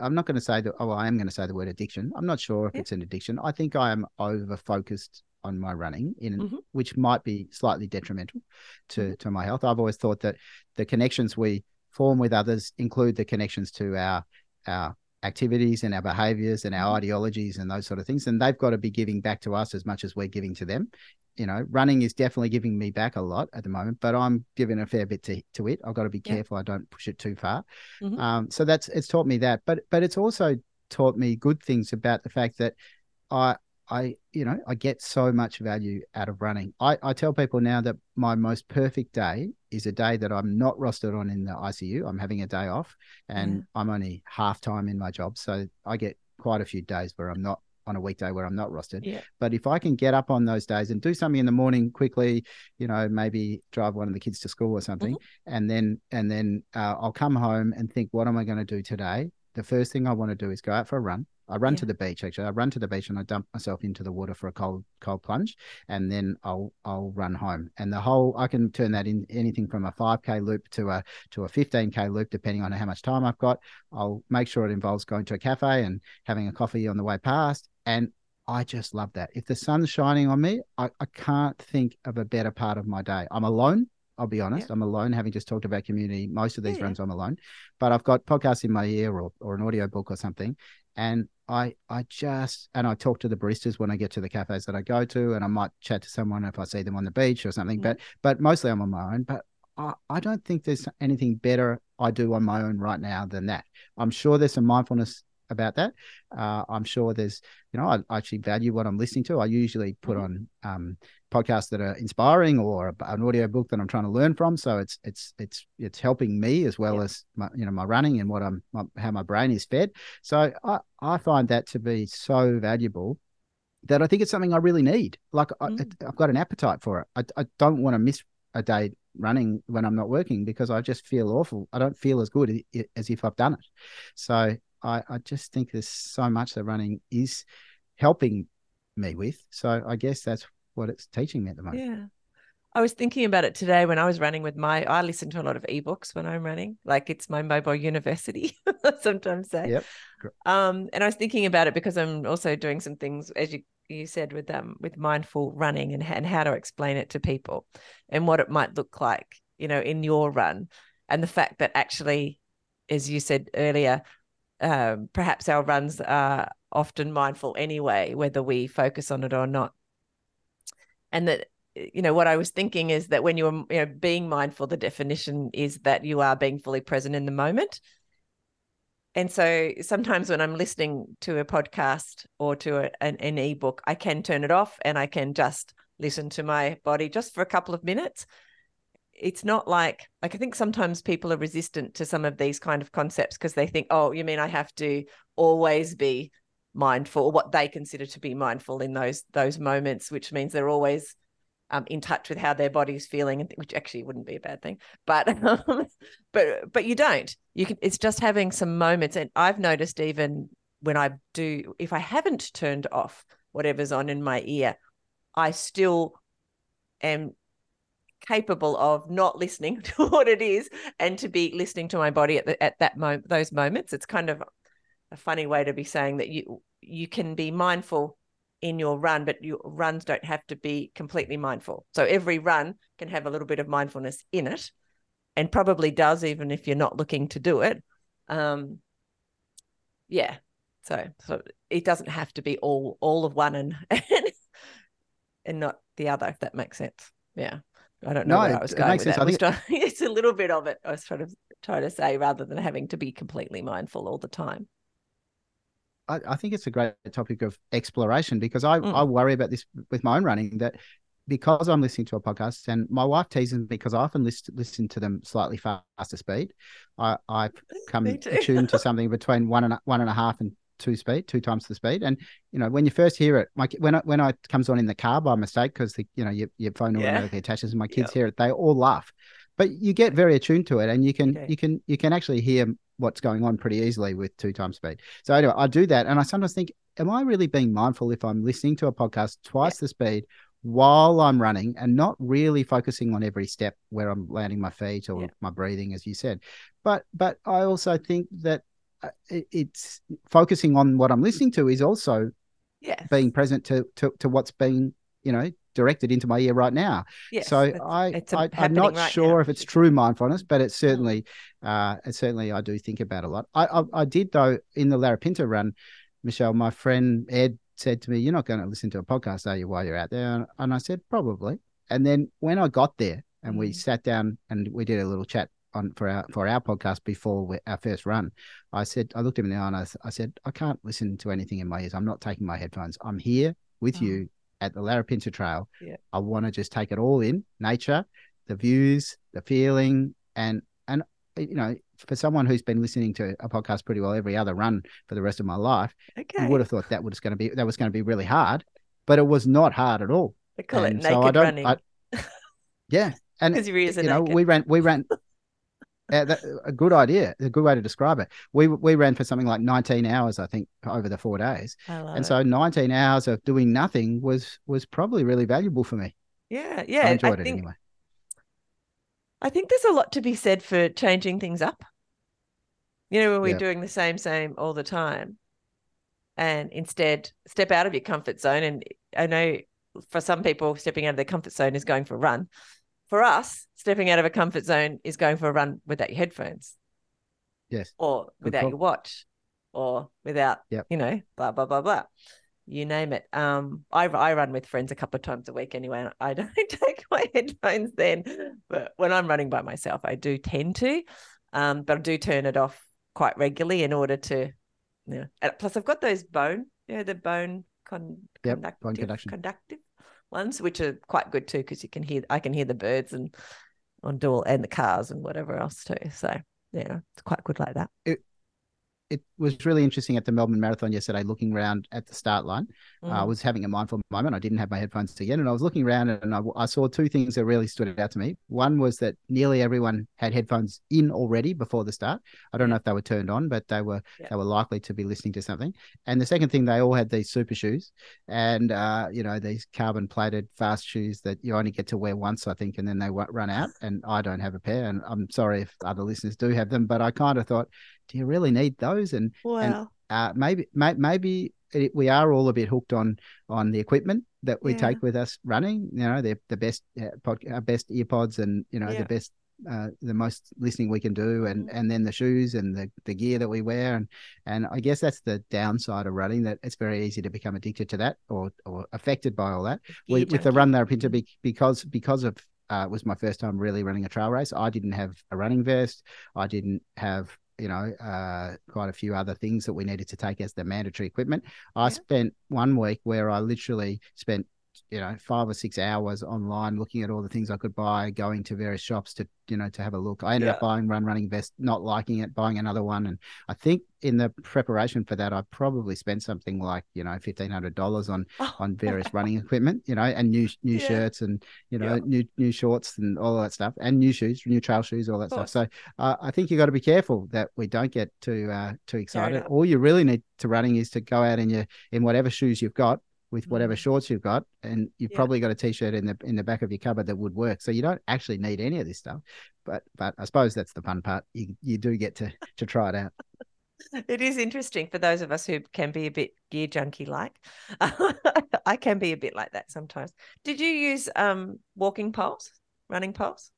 I'm not going to say that. Oh, I am going to say the word addiction. I'm not sure if Yeah. it's an addiction. I think I am over focused on my running, in Mhm. which might be slightly detrimental to Mm-hmm. to my health. I've always thought that the connections we form with others include the connections to our our activities and our behaviors and our Mhm. ideologies and those sort of things and they've got to be giving back to us as much as we're giving to them you know running is definitely giving me back a lot at the moment but i'm giving a fair bit to, to it i've got to be Yeah. careful i don't push it too far Mhm. um, so that's it's taught me that but but it's also taught me good things about the fact that i I, you know, I get so much value out of running. I, I tell people now that my most perfect day is a day that I'm not rostered on in the ICU. I'm having a day off and Yeah. I'm only half time in my job. So I get quite a few days where I'm not on a weekday where I'm not rostered. Yeah. But if I can get up on those days and do something in the morning quickly, you know, maybe drive one of the kids to school or something, and then and then uh, I'll come home and think, what am I going to do today? The first thing I want to do is go out for a run. I run to the beach actually. I run to the beach and I dump myself into the water for a cold cold plunge, and then I'll I'll run home. And the whole I can turn that in anything from a five k loop to a to a fifteen k loop, depending on how much time I've got. I'll make sure it involves going to a cafe and having a coffee on the way past, And I just love that. If the sun's shining on me, I, I can't think of a better part of my day. I'm alone. I'll be honest. Yeah. I'm alone, having just talked about community. Most of these yeah. runs, I'm alone, but I've got podcasts in my ear or, or an audio book or something. And I, I just, and I talk to the baristas when I get to the cafes that I go to, and I might chat to someone if I see them on the beach or something. Yeah. But, but mostly I'm on my own. But I, I don't think there's anything better I do on my own right now than that. I'm sure there's some mindfulness about that. Uh, I'm sure there's, you know, I, I, actually value what I'm listening to. I usually put mm-hmm. on um, podcasts that are inspiring or an audio book that I'm trying to learn from. So it's it's it's it's helping me as well yeah. as my you know my running and what I'm my, how my brain is fed. So I I find that to be so valuable that I think it's something I really need. Like mm. I, have got an appetite for it. I, I don't want to miss a day running when I'm not working because I just feel awful. I don't feel as good as if I've done it. So I, I just think there's so much that running is helping me with. So I guess that's what it's teaching me at the moment. Yeah. I was thinking about it today when I was running with my I listen to a lot of ebooks when I'm running. Like it's my mobile university, sometimes say. Yep. Um, and I was thinking about it because I'm also doing some things, as you you said, with um with mindful running and, and how to explain it to people and what it might look like, you know, in your run. And the fact that actually, as you said earlier, um, perhaps our runs are often mindful anyway, whether we focus on it or not. And that, you know, what I was thinking is that when you're you know, being mindful, the definition is that you are being fully present in the moment. And so sometimes when I'm listening to a podcast or to a, an, an ebook, I can turn it off and I can just listen to my body just for a couple of minutes it's not like like I think sometimes people are resistant to some of these kind of concepts because they think, oh, you mean I have to always be mindful, or what they consider to be mindful in those those moments, which means they're always um, in touch with how their body's feeling, which actually wouldn't be a bad thing. But um, but but you don't. You can. It's just having some moments, and I've noticed even when I do, if I haven't turned off whatever's on in my ear, I still am capable of not listening to what it is and to be listening to my body at the, at that moment those moments. It's kind of a funny way to be saying that you you can be mindful in your run but your runs don't have to be completely mindful. So every run can have a little bit of mindfulness in it and probably does even if you're not looking to do it. Um yeah. So so it doesn't have to be all all of one and and not the other if that makes sense. Yeah I don't know no, where I was going with sense. that. I think trying, it's a little bit of it. I was trying to try to say rather than having to be completely mindful all the time. I, I think it's a great topic of exploration because I, mm. I worry about this with my own running that because I'm listening to a podcast and my wife teases me because I often listen, listen to them slightly faster speed. I, I come attuned to something between one and one and a half and two speed, two times the speed. And you know, when you first hear it, like when it, when it comes on in the car by mistake, because the you know your, your phone automatically yeah. attaches, and my kids yep. hear it, they all laugh. But you get very attuned to it, and you can okay. you can you can actually hear what's going on pretty easily with two times speed. So anyway, I do that, and I sometimes think, am I really being mindful if I'm listening to a podcast twice yeah. the speed? While I'm running and not really focusing on every step where I'm landing my feet or yeah. my breathing, as you said, but but I also think that it's focusing on what I'm listening to is also yes. being present to, to to what's being you know directed into my ear right now. Yes, so I, I am not right sure now. if it's true mindfulness, but it's certainly uh certainly I do think about a lot. I, I, I did though in the Larapinta run, Michelle, my friend Ed said to me, "You're not going to listen to a podcast, are you, while you're out there?" And I said, "Probably." And then when I got there and we mm. sat down and we did a little chat on for our for our podcast before we, our first run, I said I looked him in the eye and I, I, said I can't listen to anything in my ears. I'm not taking my headphones. I'm here with oh. you at the Larapinta Trail. Yeah. I want to just take it all in nature, the views, the feeling, and and you know for someone who's been listening to a podcast pretty well every other run for the rest of my life, okay. you would have thought that was going to be that was going to be really hard, but it was not hard at all. They call and it naked so I don't, running. I, yeah, and because you know we ran we ran Uh, that, a good idea. A good way to describe it. We we ran for something like 19 hours, I think, over the four days. and it. so 19 hours of doing nothing was was probably really valuable for me. Yeah, yeah. I enjoyed I it think, anyway. I think there's a lot to be said for changing things up. You know, when we're yep. doing the same, same all the time. and instead step out of your comfort zone. And I know for some people, stepping out of their comfort zone is going for a run. For us, stepping out of a comfort zone is going for a run without your headphones. Yes. Or without your watch or without, Yep. you know, blah, blah, blah, blah. You name it. Um, I, I run with friends a couple of times a week anyway. And I don't take my headphones then, but when I'm running by myself, I do tend to. Um, but I do turn it off quite regularly in order to, you know. And plus, I've got those bone, you know, the bone con- Yep, conductive, bone conduction. conductive ones, which are quite good too, because you can hear, I can hear the birds and on dual and the cars and whatever else too. So yeah, it's quite good like that. It was really interesting at the Melbourne Marathon yesterday, looking around at the start line. Uh, I Mm. was having a mindful moment. I didn't have my headphones again, and I was looking around, and I, I saw two things that really stood out to me. One was that nearly everyone had headphones in already before the start. I don't know if they were turned on, but they were Yeah. they were likely to be listening to something. And the second thing, they all had these super shoes, and uh, you know these carbon plated fast shoes that you only get to wear once, I think, and then they run out. And I don't have a pair, and I'm sorry if other listeners do have them, but I kind of thought, do you really need those? And Wow. uh, maybe maybe it, we are all a bit hooked on on the equipment that we Yeah. take with us running. You know, they're the best uh, pod, uh, best earpods, and you know Yeah. the best. Uh, the most listening we can do, and Mhm. and then the shoes and the, the gear that we wear, and and I guess that's the downside of running. That it's very easy to become addicted to that or or affected by all that. Gear With, the run I've to, be- because because of uh, it was my first time really running a trail race. I didn't have a running vest. I didn't have you know uh, quite a few other things that we needed to take as the mandatory equipment. I Yeah. spent one week where I literally spent you know five or six hours online looking at all the things I could buy, going to various shops to you know to have a look. I ended up buying run running vest, not liking it, buying another one, and I think in the preparation for that, I probably spent something like you know fifteen hundred dollars on Oh, on various running equipment, you know, and new new Yeah. shirts and you know Yeah. new new shorts and all that stuff, and new shoes, new trail shoes, all that stuff. So uh, I think you got to be careful that we don't get too uh, too excited. All you really need to running is to go out in your in whatever shoes you've got with whatever Mm. shorts you've got, and you've Yeah. probably got a t-shirt in the in the back of your cupboard that would work. So you don't actually need any of this stuff. But but I suppose that's the fun part. You you do get to to try it out. It is interesting for those of us who can be a bit gear junkie like. I can be a bit like that sometimes. Did you use um walking poles, running poles?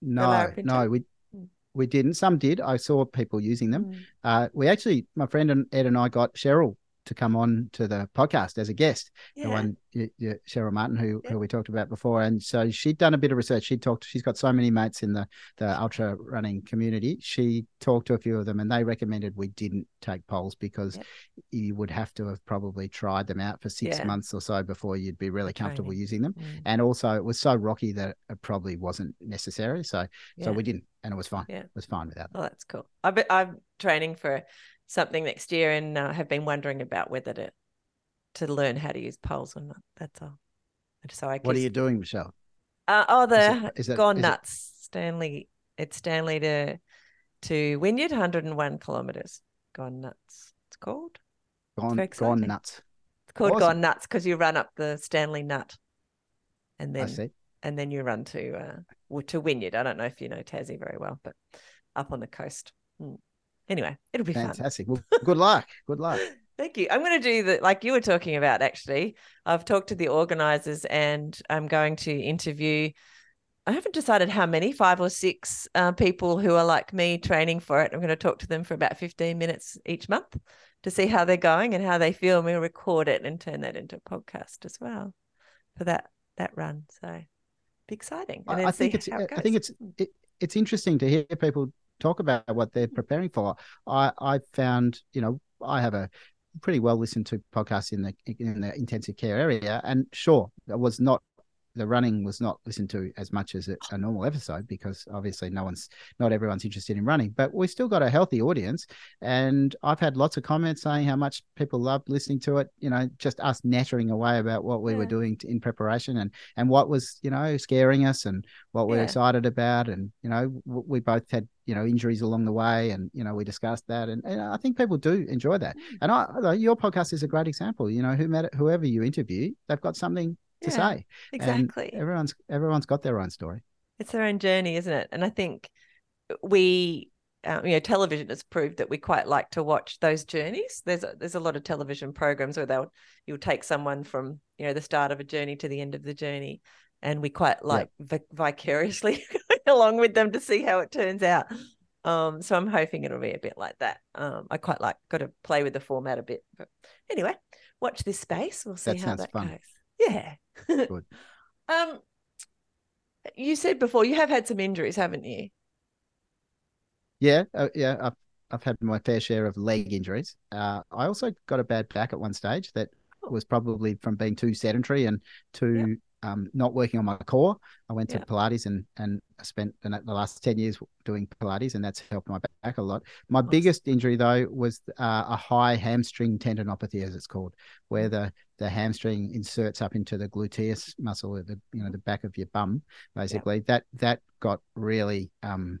No, no, we Mm. we didn't. Some did. I saw people using them. Mm. Uh, we actually, my friend and Ed and I got Cheryl to come on to the podcast as a guest. The one, y- y- Cheryl Martin, who Yeah. who we talked about before, and so she'd done a bit of research. She talked. She's got so many mates in the the ultra running community. She talked to a few of them, and they recommended we didn't take poles because Yep. you would have to have probably tried them out for six Yeah. months or so before you'd be really comfortable training. using them. Mm. And also, it was so rocky that it probably wasn't necessary. So so we didn't, and it was fine. Yeah. It was fine without. Oh, that's cool. I I'm training for something next year and uh, have been wondering about whether to to learn how to use poles or not. That's all. So I What are you doing, Michelle? Uh, oh, Is the it- is it- gone is it- nuts, Stanley. It's Stanley to to Wynyard, 101 kilometers. Gone nuts. It's called. Gone, very gone nuts. It's called Awesome. Gone Nuts because you run up the Stanley Nut, and then and then you run to uh to Wynyard. I don't know if you know Tassie very well, but up on the coast. Hmm. Anyway, it'll be fun. Fantastic. Well, good luck. Good luck. Thank you. I'm going to do the like you were talking about. Actually, I've talked to the organisers, and I'm going to interview. I haven't decided how many, five or six uh, people who are like me training for it. I'm going to talk to them for about 15 minutes each month to see how they're going and how they feel. And we'll record it and turn that into a podcast as well for that that run. So be exciting. And I, I think it's. it I think it's. It, it's interesting to hear people talk about what they're preparing for. I I found you know I have a pretty well listened to podcast in the in the intensive care area, and sure, it was not the running was not listened to as much as a, normal episode because obviously no one's not everyone's interested in running but we still got a healthy audience and i've had lots of comments saying how much people loved listening to it you know just us nattering away about what we were Yeah. doing in preparation and and what was you know scaring us and what we're Yeah. excited about and you know w- we both had you know injuries along the way and you know we discussed that and, and i think people do enjoy that Mm. and i your podcast is a great example you know who matter whoever you interview they've got something to Yeah, say exactly. and everyone's everyone's got their own story it's their own journey, isn't it? And I think we uh, you know, television has proved that we quite like to watch those journeys. There's a, there's a lot of television programs where they'll you'll take someone from you know the start of a journey to the end of the journey, and we quite like yep. vicariously along with them to see how it turns out. Um, so I'm hoping it'll be a bit like that. Um, I quite like got to play with the format a bit, but anyway, watch this space. We'll see that how that fun. goes. Yeah. Good. um, you said before you have had some injuries, haven't you? Yeah, uh, yeah. I've I've had my fair share of leg injuries. Uh, I also got a bad back at one stage that oh. was probably from being too sedentary and too um, not working on my core. I went to Pilates and and I spent the last ten years doing Pilates, and that's helped my back a lot. My biggest injury though was uh, a high hamstring tendinopathy, as it's called, where mm. the the hamstring inserts up into the gluteus muscle, the you know the back of your bum, basically. That that got really um,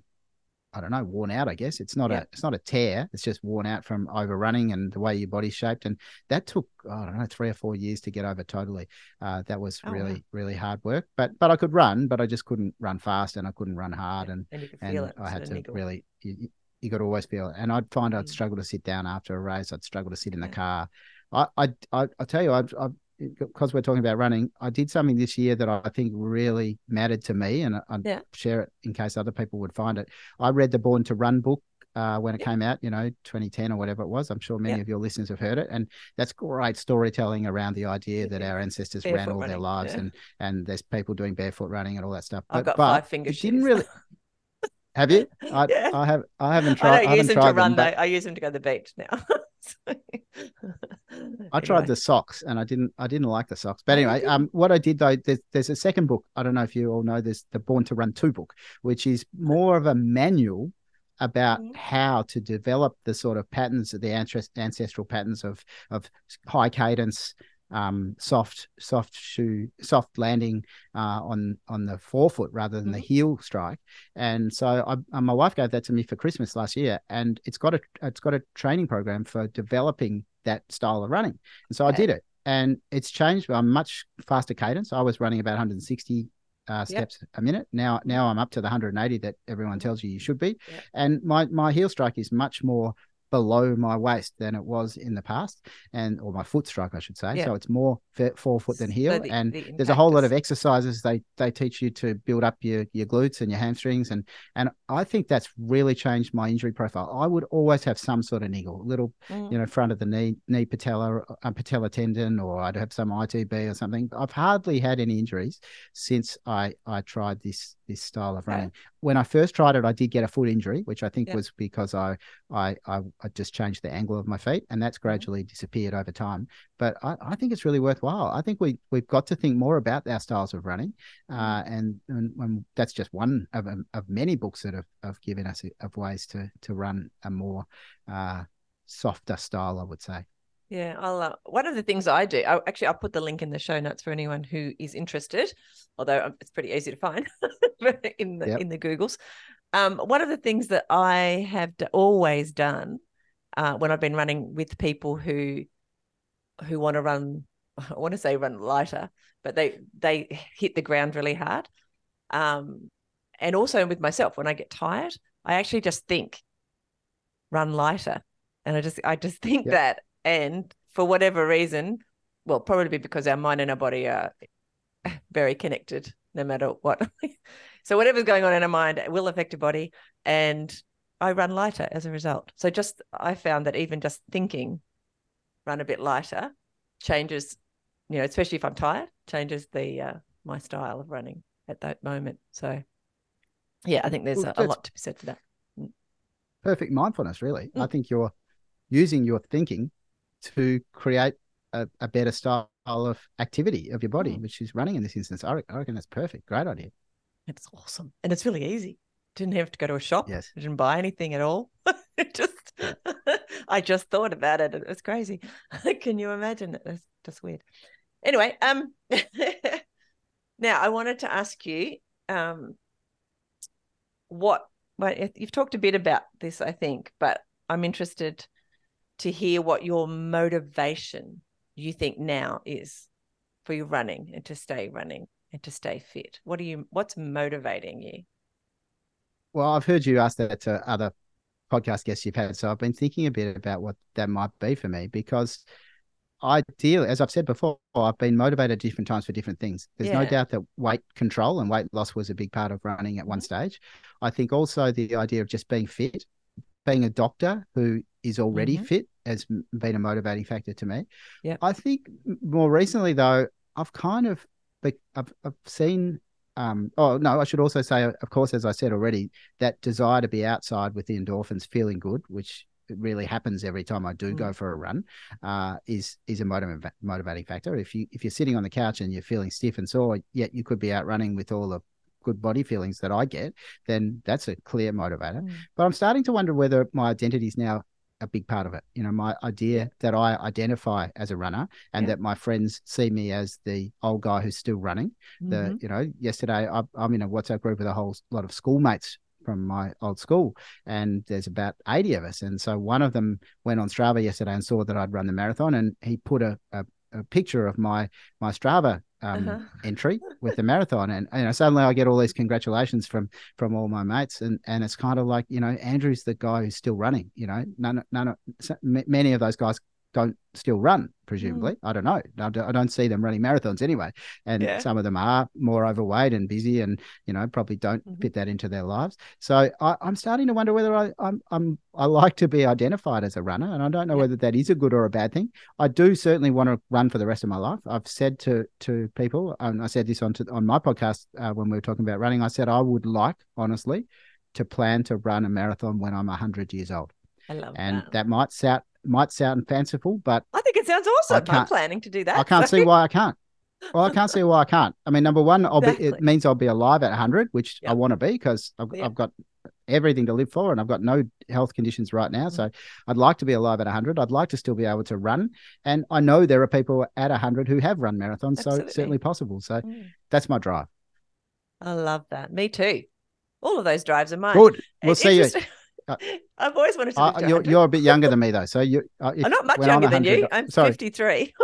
I don't know, worn out. I guess it's not yeah. a it's not a tear. It's just worn out from overrunning and the way your body's shaped. And that took I don't know three or four years to get over totally. Uh, that was oh, really wow. really hard work. But but I could run, but I just couldn't run fast and I couldn't run hard. Yeah. And and, and it, I had to niggle. really. You, you got to always feel it. And I'd find I'd mm. struggle to sit down after a race. I'd struggle to sit in the car. I I I, I tell you, I've, I've because we're talking about running, I did something this year that I think really mattered to me, and I'd yeah. share it in case other people would find it. I read the Born to Run book uh, when it came out, you know, 2010 or whatever it was. I'm sure many of your listeners have heard it, and that's great storytelling around the idea that our ancestors barefoot ran all running. their lives, yeah. and and there's people doing barefoot running and all that stuff. But, I've got but five fingers. It didn't really. Have you? I, yeah. I have. I haven't tried. I don't I use them to run them, though. I use them to go to the beach now. I tried the socks and I didn't I didn't like the socks. But anyway, um what I did though, there's, there's a second book. I don't know if you all know this, the Born to Run 2 book, which is more of a manual about mm-hmm. how to develop the sort of patterns of the ancestral patterns of of high cadence um, soft soft shoe soft landing uh, on on the forefoot rather than the mm-hmm. heel strike and so I, uh, my wife gave that to me for christmas last year and it's got a it's got a training program for developing that style of running and so okay. i did it and it's changed a much faster cadence i was running about 160 uh, steps yep. a minute. Now, now I'm up to the 180 that everyone tells you you should be, yep. and my my heel strike is much more below my waist than it was in the past, and or my foot stroke, I should say. Yeah. So it's more forefoot than heel, so the, and the there's a whole lot of exercises they they teach you to build up your your glutes and your hamstrings, and and I think that's really changed my injury profile. I would always have some sort of niggle, little mm. you know front of the knee, knee patella, uh, patella tendon, or I'd have some ITB or something. I've hardly had any injuries since I I tried this this style of running. Okay. When I first tried it, I did get a foot injury, which I think was because I, I, I I just changed the angle of my feet, and that's mm-hmm. gradually disappeared over time. But I, I think it's really worthwhile. I think we we've got to think more about our styles of running, mm-hmm. uh, and, and, and that's just one of of many books that have, have given us of ways to to run a more uh, softer style. I would say. Yeah, I'll. Uh, one of the things I do, I, actually, I'll put the link in the show notes for anyone who is interested. Although um, it's pretty easy to find in the yep. in the Googles. Um, one of the things that I have always done uh, when I've been running with people who who want to run, I want to say run lighter, but they they hit the ground really hard. Um, and also with myself, when I get tired, I actually just think run lighter, and I just I just think yep. that and for whatever reason, well, probably because our mind and our body are very connected no matter what. so whatever's going on in our mind will affect your body. And I run lighter as a result. So just I found that even just thinking run a bit lighter changes, you know, especially if I'm tired, changes the uh, my style of running at that moment. So yeah, I think there's well, a, a, lot to be said for that. Mm. Perfect mindfulness, really. Mm. I think you're using your thinking to create a, a better style of activity of your body, mm. which is running in this instance. I reckon, I reckon that's perfect. Great idea. It's awesome. And it's really easy. Didn't have to go to a shop. Yes. Didn't buy anything at all. just I just thought about it. It was crazy. Can you imagine it? It's just weird. Anyway, um now I wanted to ask you um what well, you've talked a bit about this, I think, but I'm interested to hear what your motivation you think now is for your running and to stay running and to stay fit. What are you what's motivating you? Well, I've heard you ask that to other podcast guests you've had. So I've been thinking a bit about what that might be for me because ideally, as I've said before, I've been motivated at different times for different things. There's yeah. no doubt that weight control and weight loss was a big part of running at one mm-hmm. stage. I think also the idea of just being fit, being a doctor who is already mm-hmm. fit has been a motivating factor to me. Yeah. I think more recently though, I've kind of I've, I've seen um, oh no, I should also say, of course, as I said already, that desire to be outside with the endorphins, feeling good, which really happens every time I do mm. go for a run, uh, is is a motiv- motivating factor. If you if you're sitting on the couch and you're feeling stiff and sore, yet you could be out running with all the good body feelings that I get, then that's a clear motivator. Mm. But I'm starting to wonder whether my identity is now a big part of it. You know, my idea that I identify as a runner and yeah. that my friends see me as the old guy who's still running. Mm-hmm. The, you know, yesterday I, I'm in a WhatsApp group with a whole lot of schoolmates from my old school, and there's about 80 of us. And so one of them went on Strava yesterday and saw that I'd run the marathon, and he put a, a, a picture of my my Strava um, uh-huh. entry with the marathon, and you know suddenly I get all these congratulations from from all my mates, and and it's kind of like you know Andrew's the guy who's still running. You know, none none of, many of those guys don't still run presumably. Mm. I don't know. I don't see them running marathons anyway. And yeah. some of them are more overweight and busy and, you know, probably don't mm-hmm. fit that into their lives. So I, am starting to wonder whether I, I'm, I'm, I like to be identified as a runner. And I don't know yeah. whether that is a good or a bad thing. I do certainly want to run for the rest of my life. I've said to, to people, and I said this on, to, on my podcast uh, when we were talking about running, I said, I would like, honestly, to plan to run a marathon when I'm 100 years old. I love and that. that might sound might sound fanciful, but I think it sounds awesome. I'm planning to do that. I can't so. see why I can't. Well, I can't see why I can't. I mean, number one, I'll exactly. be. It means I'll be alive at 100, which yep. I want to be because I've, yep. I've, got everything to live for, and I've got no health conditions right now. Mm. So I'd like to be alive at 100. I'd like to still be able to run, and I know there are people at 100 who have run marathons, Absolutely. so it's certainly possible. So mm. that's my drive. I love that. Me too. All of those drives are mine. Good. We'll see you. Uh, I've always wanted to. Uh, you're, you're, a bit younger than me though, so you. Uh, if, I'm not much younger than you. I'm sorry. 53.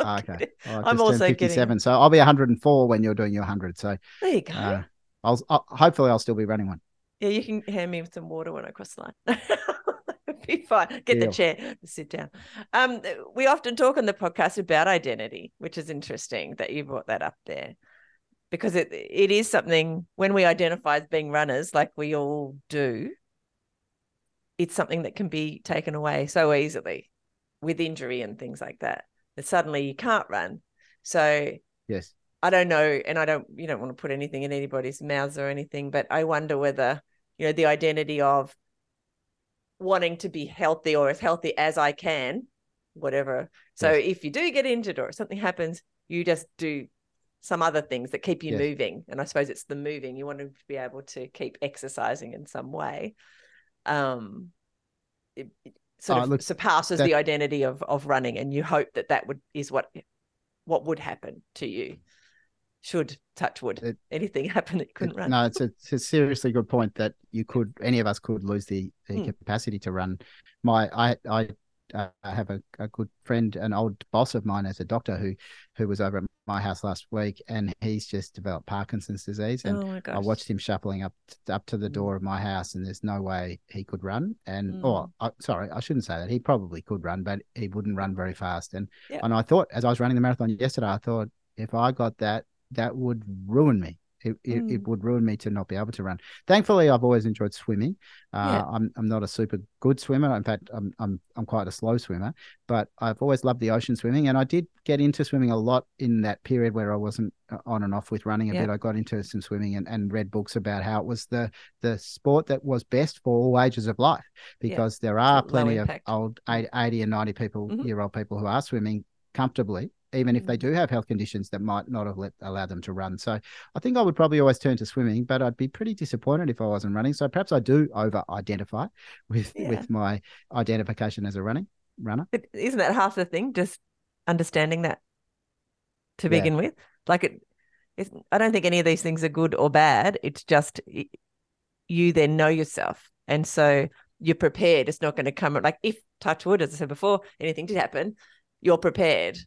Ah, okay, well, I'm also 57, kidding. so I'll be 104 when you're doing your 100. So there you go. Uh, I'll, I'll, hopefully I'll still be running one. Yeah, you can hand me some water when I cross the line. be fine. Get Deal. the chair, sit down. Um, we often talk on the podcast about identity, which is interesting that you brought that up there because it it is something when we identify as being runners, like we all do, it's something that can be taken away so easily with injury and things like that. That suddenly you can't run. So yes, I don't know, and I don't you don't want to put anything in anybody's mouths or anything, but I wonder whether you know the identity of wanting to be healthy or as healthy as I can, whatever. So yes. if you do get injured or something happens, you just do some other things that keep you yes. moving. And I suppose it's the moving. You want to be able to keep exercising in some way. Um, it, it sort uh, of look, surpasses that... the identity of of running, and you hope that that would is what what would happen to you. Should touch wood, it, anything happen that you couldn't run? No, it's a, it's a seriously good point that you could any of us could lose the, the hmm. capacity to run. My I I uh, I have a, a good friend, an old boss of mine as a doctor who who was over at my house last week, and he's just developed Parkinson's disease. And oh I watched him shuffling up up to the door of my house, and there's no way he could run. And mm. oh, I, sorry, I shouldn't say that. He probably could run, but he wouldn't run very fast. And yep. and I thought as I was running the marathon yesterday, I thought if I got that, that would ruin me. It, it, mm. it, would ruin me to not be able to run. Thankfully, I've always enjoyed swimming. Uh, yeah. I'm I'm not a super good swimmer. In fact, I'm I'm I'm quite a slow swimmer. But I've always loved the ocean swimming, and I did get into swimming a lot in that period where I wasn't uh, on and off with running a yeah. bit. I got into some swimming and, and read books about how it was the the sport that was best for all ages of life because yeah. there are plenty of old 80 and 90 people mm-hmm. year old people who are swimming comfortably even if they mm. do have health conditions that might not have let, allowed them to run. So I think I would probably always turn to swimming, but I'd be pretty disappointed if I wasn't running. So perhaps I do over identify with yeah. with my identification as a running runner. But isn't that half the thing? Just understanding that to begin yeah. with. Like it, it's, I don't think any of these things are good or bad. It's just it, you then know yourself, and so you're prepared. It's not going to come like if touch wood, as I said before, anything did happen, you're prepared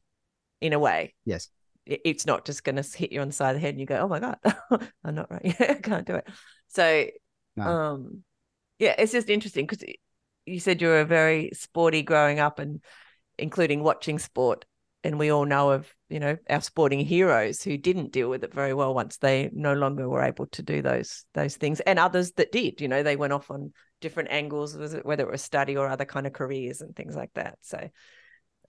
in a way. Yes. It's not just going to hit you on the side of the head and you go, oh my God, I'm not right. I can't do it. So, no. um, yeah, it's just interesting because you said you were very sporty growing up and including watching sport. And we all know of, you know, our sporting heroes who didn't deal with it very well once they no longer were able to do those those things. And others that did, you know, they went off on different angles, whether it was study or other kind of careers and things like that. So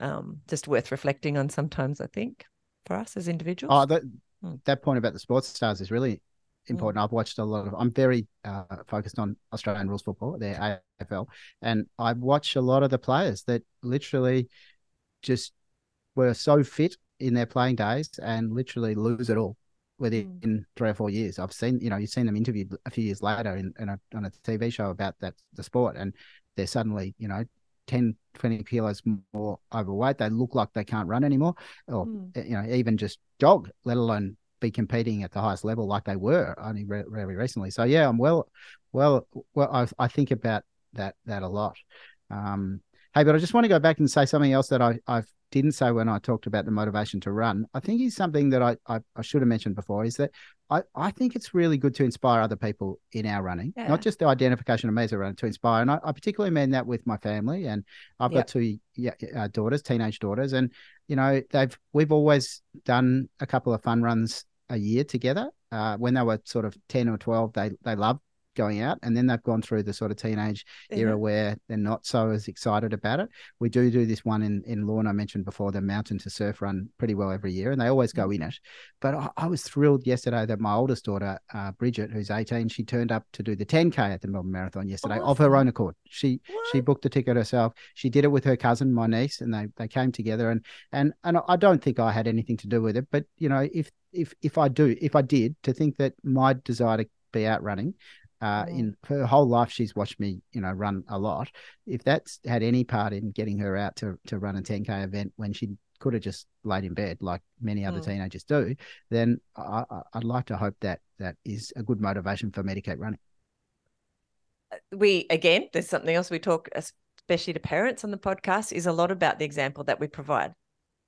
um, just worth reflecting on sometimes, I think, for us as individuals. Oh, that, hmm. that point about the sports stars is really important. Mm. I've watched a lot of. I'm very uh, focused on Australian rules football, the AFL, and I watch a lot of the players that literally just were so fit in their playing days and literally lose it all within mm. three or four years. I've seen, you know, you've seen them interviewed a few years later in, in a, on a TV show about that the sport, and they're suddenly, you know, 10, 20 kilos more overweight. They look like they can't run anymore, or mm. you know, even just jog, let alone be competing at the highest level like they were only re- very recently. So yeah, I'm well, well, well. I, I think about that that a lot. Um, hey, but I just want to go back and say something else that I I didn't say when I talked about the motivation to run. I think is something that I, I, I should have mentioned before is that I, I think it's really good to inspire other people in our running, yeah. not just the identification of me as a runner, to inspire. And I, I particularly mean that with my family. And I've yep. got two uh, daughters, teenage daughters, and you know they've we've always done a couple of fun runs a year together. Uh, when they were sort of 10 or 12, they, they loved going out and then they've gone through the sort of teenage era where they're not so as excited about it we do do this one in in Lorne i mentioned before the mountain to surf run pretty well every year and they always go mm-hmm. in it but I, I, was thrilled yesterday that my oldest daughter uh, bridget who's 18 she turned up to do the 10k at the melbourne marathon yesterday awesome. of her own accord she what? she booked the ticket herself she did it with her cousin my niece and they they came together and and and i don't think i had anything to do with it but you know if if if i do if i did to think that my desire to be out running uh, in her whole life, she's watched me, you know, run a lot. If that's had any part in getting her out to to run a 10k event when she could have just laid in bed like many other mm. teenagers do, then I, would like to hope that that is a good motivation for me to keep running. Uh, we again, there's something else we talk, especially to parents on the podcast, is a lot about the example that we provide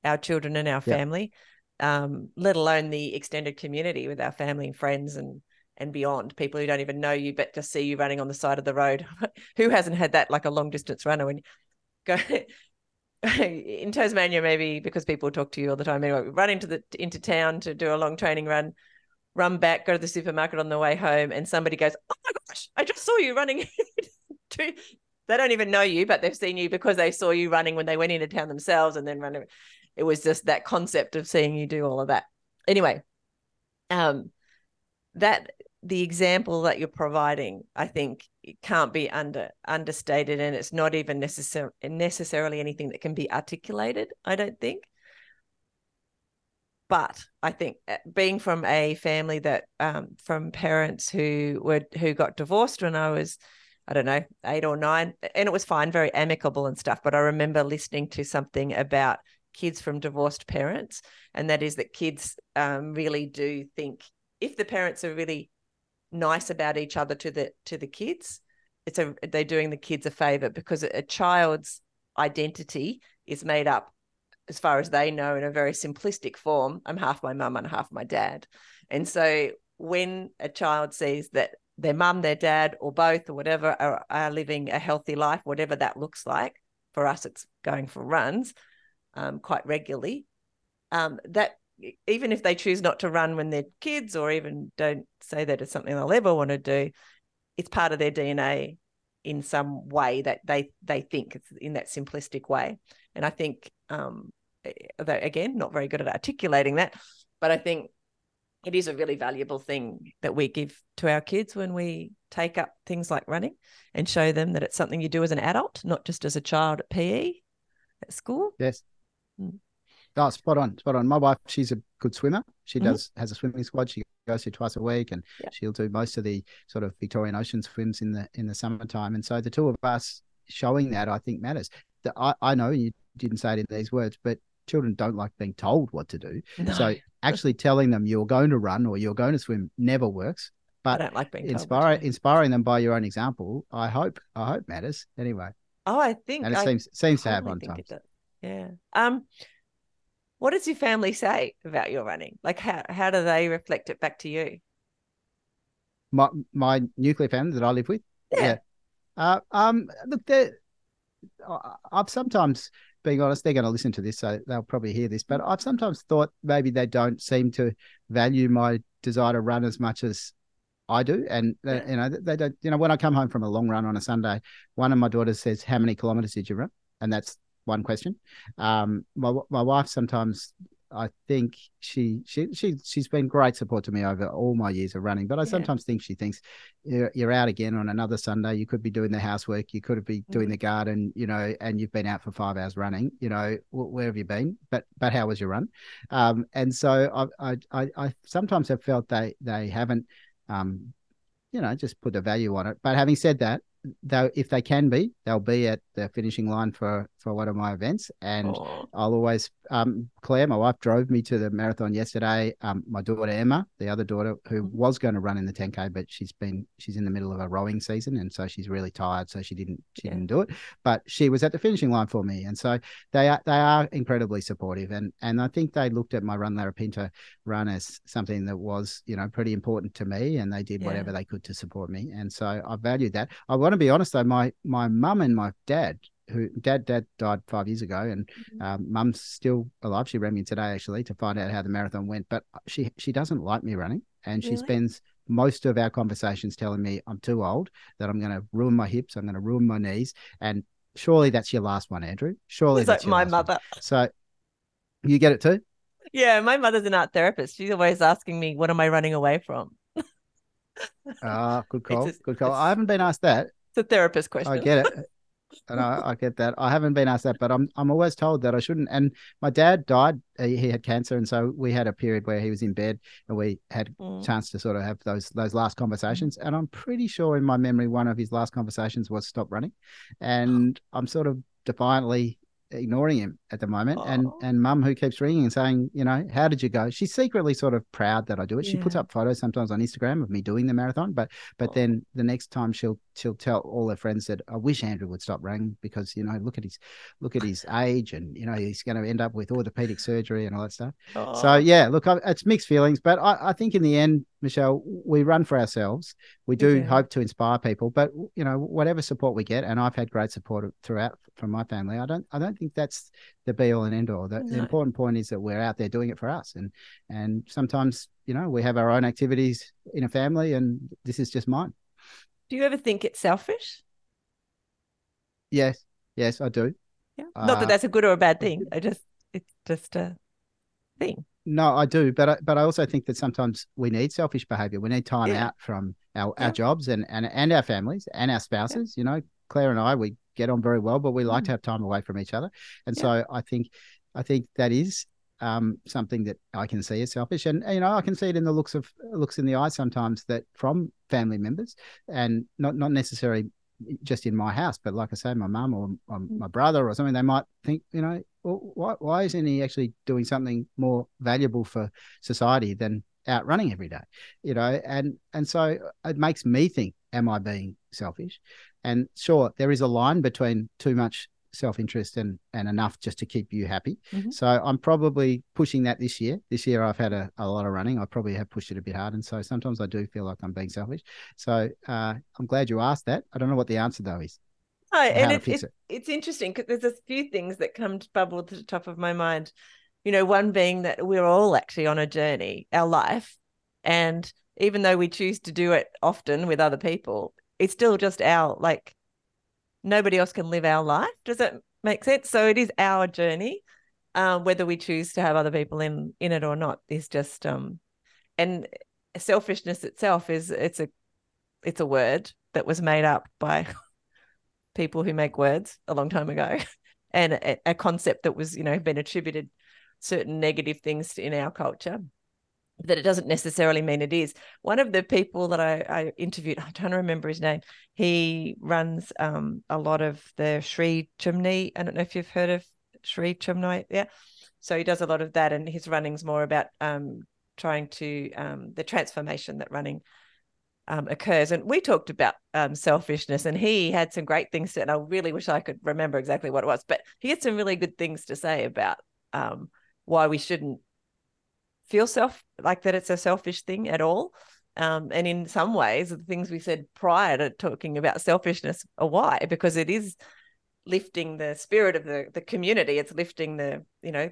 our children and our family, um, let alone the extended community with our family and friends and and beyond. People who don't even know you but just see you running on the side of the road. Who hasn't had that like a long distance runner when go in tasmania maybe because people talk to you all the time. Anyway run into the into town to do a long training run run back go to the supermarket on the way home and somebody goes oh my gosh i just saw you running they don't even know you but they've seen you because they saw you running when they went into town themselves and then running it was just that concept of seeing you do all of that. Anyway um that the example that you're providing, I think, can't be under understated, and it's not even necessar- necessarily anything that can be articulated. I don't think. But I think uh, being from a family that, um, from parents who were who got divorced when I was, I don't know, eight or nine, and it was fine, very amicable and stuff. But I remember listening to something about kids from divorced parents, and that is that kids um, really do think if the parents are really nice about each other to the to the kids. It's a they're doing the kids a favor because a child's identity is made up as far as they know in a very simplistic form. I'm half my mum and half my dad. And so when a child sees that their mum their dad or both or whatever are, are living a healthy life whatever that looks like for us it's going for runs um, quite regularly um, that even if they choose not to run when they're kids or even don't say that it's something they'll ever want to do, it's part of their DNA in some way that they they think it's in that simplistic way. And I think um again, not very good at articulating that, but I think it is a really valuable thing that we give to our kids when we take up things like running and show them that it's something you do as an adult, not just as a child at PE at school. Yes. Mm. Oh, spot on, spot on. My wife, she's a good swimmer. She mm-hmm. does has a swimming squad. She goes here twice a week, and yeah. she'll do most of the sort of Victorian Ocean swims in the in the summertime. And so the two of us showing that, I think, matters. That I, I know you didn't say it in these words, but children don't like being told what to do. No. So actually telling them you're going to run or you're going to swim never works. But I don't like being inspire, inspiring them by your own example. I hope I hope matters anyway. Oh, I think and it I seems seems to have on times. Yeah. Um what does your family say about your running? Like how how do they reflect it back to you? My my nuclear family that I live with. Yeah. yeah. Uh, um, look, I've sometimes, being honest, they're going to listen to this, so they'll probably hear this. But I've sometimes thought maybe they don't seem to value my desire to run as much as I do, and uh, you know they don't. You know, when I come home from a long run on a Sunday, one of my daughters says, "How many kilometers did you run?" And that's one question. Um, my my wife sometimes I think she she she she's been great support to me over all my years of running. But I yeah. sometimes think she thinks you're, you're out again on another Sunday. You could be doing the housework. You could be doing mm-hmm. the garden. You know, and you've been out for five hours running. You know, where have you been? But but how was your run? Um, and so I I I sometimes have felt they they haven't um, you know, just put a value on it. But having said that, though if they can be they'll be at the finishing line for for one of my events and oh. i'll always um claire my wife drove me to the marathon yesterday um my daughter emma the other daughter who mm-hmm. was going to run in the 10k but she's been she's in the middle of a rowing season and so she's really tired so she didn't she yeah. didn't do it but she was at the finishing line for me and so they are they are incredibly supportive and and i think they looked at my run larapinta run as something that was you know pretty important to me and they did yeah. whatever they could to support me and so i valued that i want to be honest though, my my mum and my dad, who dad dad died five years ago, and mm-hmm. um, mum's still alive. She rang me today actually to find out how the marathon went, but she she doesn't like me running, and she really? spends most of our conversations telling me I'm too old, that I'm going to ruin my hips, I'm going to ruin my knees, and surely that's your last one, Andrew. Surely it's that's like my mother. One. So you get it too. Yeah, my mother's an art therapist. She's always asking me, "What am I running away from?" Ah, uh, good call. Just, good call. I haven't been asked that. It's a therapist question. I get it. and I, I, get that. I haven't been asked that, but I'm I'm always told that I shouldn't. And my dad died; he had cancer, and so we had a period where he was in bed, and we had mm. chance to sort of have those those last conversations. And I'm pretty sure in my memory, one of his last conversations was stop running, and I'm sort of defiantly ignoring him at the moment. Oh. And and mum who keeps ringing and saying, you know, how did you go? She's secretly sort of proud that I do it. Yeah. She puts up photos sometimes on Instagram of me doing the marathon, but but oh. then the next time she'll she'll tell all her friends that I wish Andrew would stop running because you know look at his look at his age and you know he's going to end up with orthopedic surgery and all that stuff. Oh. So yeah, look, I, it's mixed feelings, but I, I think in the end, Michelle, we run for ourselves. We do yeah. hope to inspire people, but you know whatever support we get, and I've had great support throughout from my family. I don't I don't think that's the be all and end all. The, no. the important point is that we're out there doing it for us, and and sometimes you know we have our own activities in a family, and this is just mine. Do you ever think it's selfish? Yes, yes, I do. Yeah. Not uh, that that's a good or a bad thing. I just it's just a thing. No, I do, but I, but I also think that sometimes we need selfish behavior. We need time yeah. out from our, yeah. our jobs and, and and our families and our spouses. Yeah. You know, Claire and I, we get on very well, but we like mm. to have time away from each other. And so I think I think that is um, something that I can see as selfish, and you know I can see it in the looks of looks in the eye sometimes that from family members, and not not necessarily just in my house, but like I say, my mum or, or, mm. my brother or something, they might think, you know, why why isn't he actually doing something more valuable for society than out running every day, you know? And and so it makes me think, am I being selfish? And sure, there is a line between too much self-interest and and enough just to keep you happy. Mm-hmm. so i'm probably pushing that this year. This year i've had a, a lot of running. I probably have pushed it a bit hard. And so sometimes i do feel like i'm being selfish. So uh, i'm glad you asked that. I don't know what the answer though is oh, and it, it, it. it's interesting because there's a few things that come to bubble to the top of my mind you know one being that we're all actually on a journey our life and even though we choose to do it often with other people it's still just our like nobody else can live our life. Does that make sense? So it is our journey, um, whether we choose to have other people in in it or not. Is just um, and selfishness itself is it's a it's a word that was made up by people who make words a long time ago, and a, a concept that was you know been attributed certain negative things in our culture that it doesn't necessarily mean it is. One of the people that I, I interviewed, trying to remember his name. He runs um, a lot of the Sri Chinmoy. I don't know if you've heard of Sri Chinmoy. Yeah. So he does a lot of that, and his running's more about um, trying to um, the transformation that running um, occurs. And we talked about um, selfishness, and he had some great things to. And I really wish I could remember exactly what it was, but he had some really good things to say about um, why we shouldn't feel self like that it's a selfish thing at all Um, and in some ways, the things we said prior to talking about selfishness are why, because it is lifting the spirit of the, the community. It's lifting the, you know,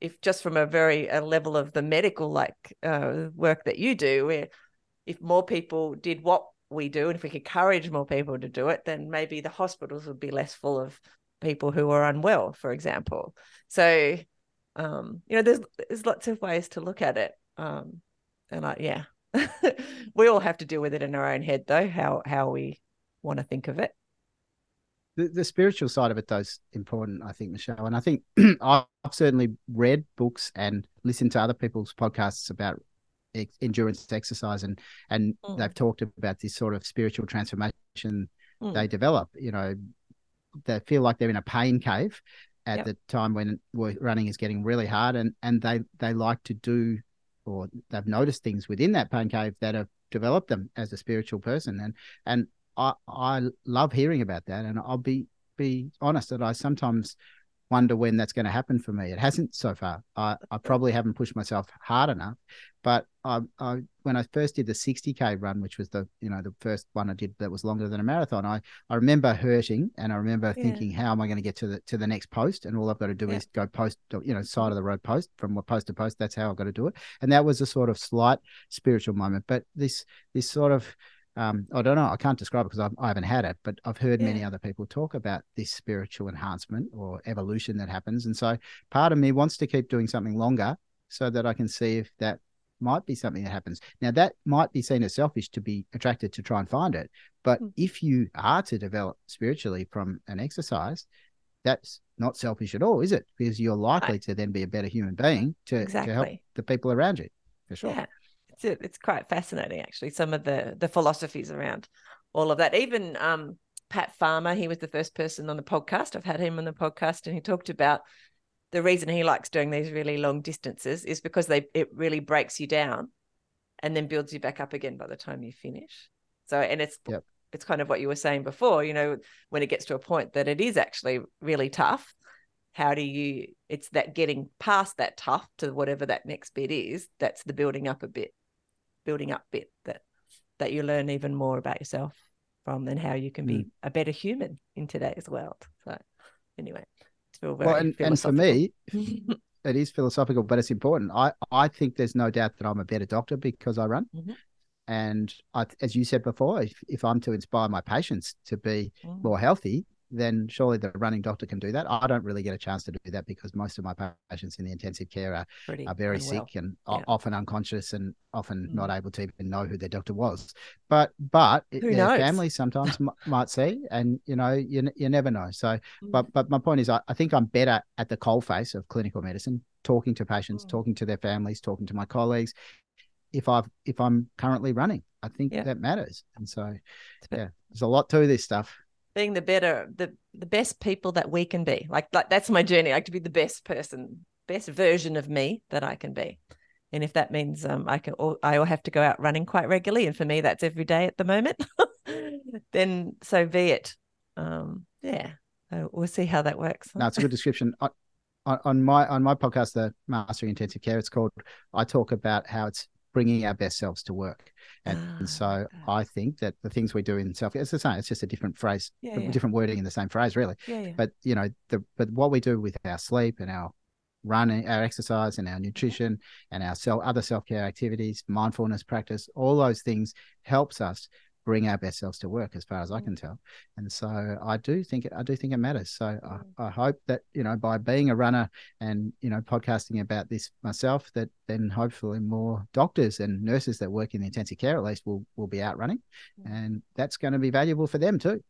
if just from a very a level of the medical like uh, work that you do, where if more people did what we do, and if we could encourage more people to do it, then maybe the hospitals would be less full of people who are unwell, for example. So, um, you know, there's there's lots of ways to look at it. Um, and I, yeah, we all have to deal with it in our own head, though. How how we want to think of it. The, the spiritual side of it, though, is important, I think, Michelle. And I think I've certainly read books and listened to other people's podcasts about endurance exercise and and mm. they've talked about this sort of spiritual transformation mm. they develop you know they feel like they're in a pain cave at yep. the time when running is getting really hard and and they they like to do or they've noticed things within that pain cave that have developed them as a spiritual person and and I I love hearing about that and I'll be be honest that I sometimes wonder when that's going to happen for me. It hasn't so far. I, I probably haven't pushed myself hard enough. But I, I, when I first did the 60k run, which was the you know the first one I did that was longer than a marathon, I I remember hurting and I remember yeah. thinking, how am I going to get to the to the next post? And all I've got to do yeah. is go post, you know, side of the road post from post to post. That's how I've got to do it. And that was a sort of slight spiritual moment. But this this sort of um, I don't know. I can't describe it because I've, I haven't had it, but I've heard yeah. many other people talk about this spiritual enhancement or evolution that happens. And so part of me wants to keep doing something longer so that I can see if that might be something that happens. Now, that might be seen as selfish to be attracted to try and find it. But mm. if you are to develop spiritually from an exercise, that's not selfish at all, is it? Because you're likely to then be a better human being to, exactly. to help the people around you, for sure. Yeah it's it's quite fascinating actually. Some of the the philosophies around all of that. Even um, Pat Farmer, he was the first person on the podcast. I've had him on the podcast, and he talked about the reason he likes doing these really long distances is because they it really breaks you down, and then builds you back up again by the time you finish. So, and it's yep. it's kind of what you were saying before. You know, when it gets to a point that it is actually really tough, how do you? It's that getting past that tough to whatever that next bit is. That's the building up a bit building up bit that that you learn even more about yourself from and how you can be mm. a better human in today's world. So anyway, it's very well, and, and for me, it is philosophical, but it's important. I, I think there's no doubt that I'm a better doctor because I run. Mm-hmm. And I, as you said before, if, if I'm to inspire my patients to be mm. more healthy, then surely the running doctor can do that. I don't really get a chance to do that because most of my patients in the intensive care are, are very unwell. sick and yeah. often unconscious and often mm. not able to even know who their doctor was. But but who their knows? families sometimes might see, and you know you you never know. So, mm. but but my point is, I, I think I'm better at the coal face of clinical medicine, talking to patients, mm. talking to their families, talking to my colleagues. If I've if I'm currently running, I think yeah. that matters. And so, yeah, there's a lot to this stuff being the better the the best people that we can be. Like like that's my journey like to be the best person best version of me that i can be. And if that means um i can i will have to go out running quite regularly and for me that's every day at the moment then so be it. Um yeah we'll see how that works. No it's a good description. On, on my on my podcast the mastering intensive care it's called i talk about how it's bringing our best selves to work. And, ah, and so okay. I think that the things we do in self, it's the same. It's just a different phrase, yeah, yeah. different wording in the same phrase, really. Yeah, but you know, the but what we do with our sleep and our running, our exercise and our nutrition and our self, other self care activities, mindfulness practice, all those things helps us bring our best selves to work as far as I mm. can tell. And so I do think it, I do think it matters. So I, mm. I, hope that, you know, by being a runner and, you know, podcasting about this myself, that then hopefully more doctors and nurses that work in the intensive care at least will, will be out running. Mm. And that's going to be valuable for them too.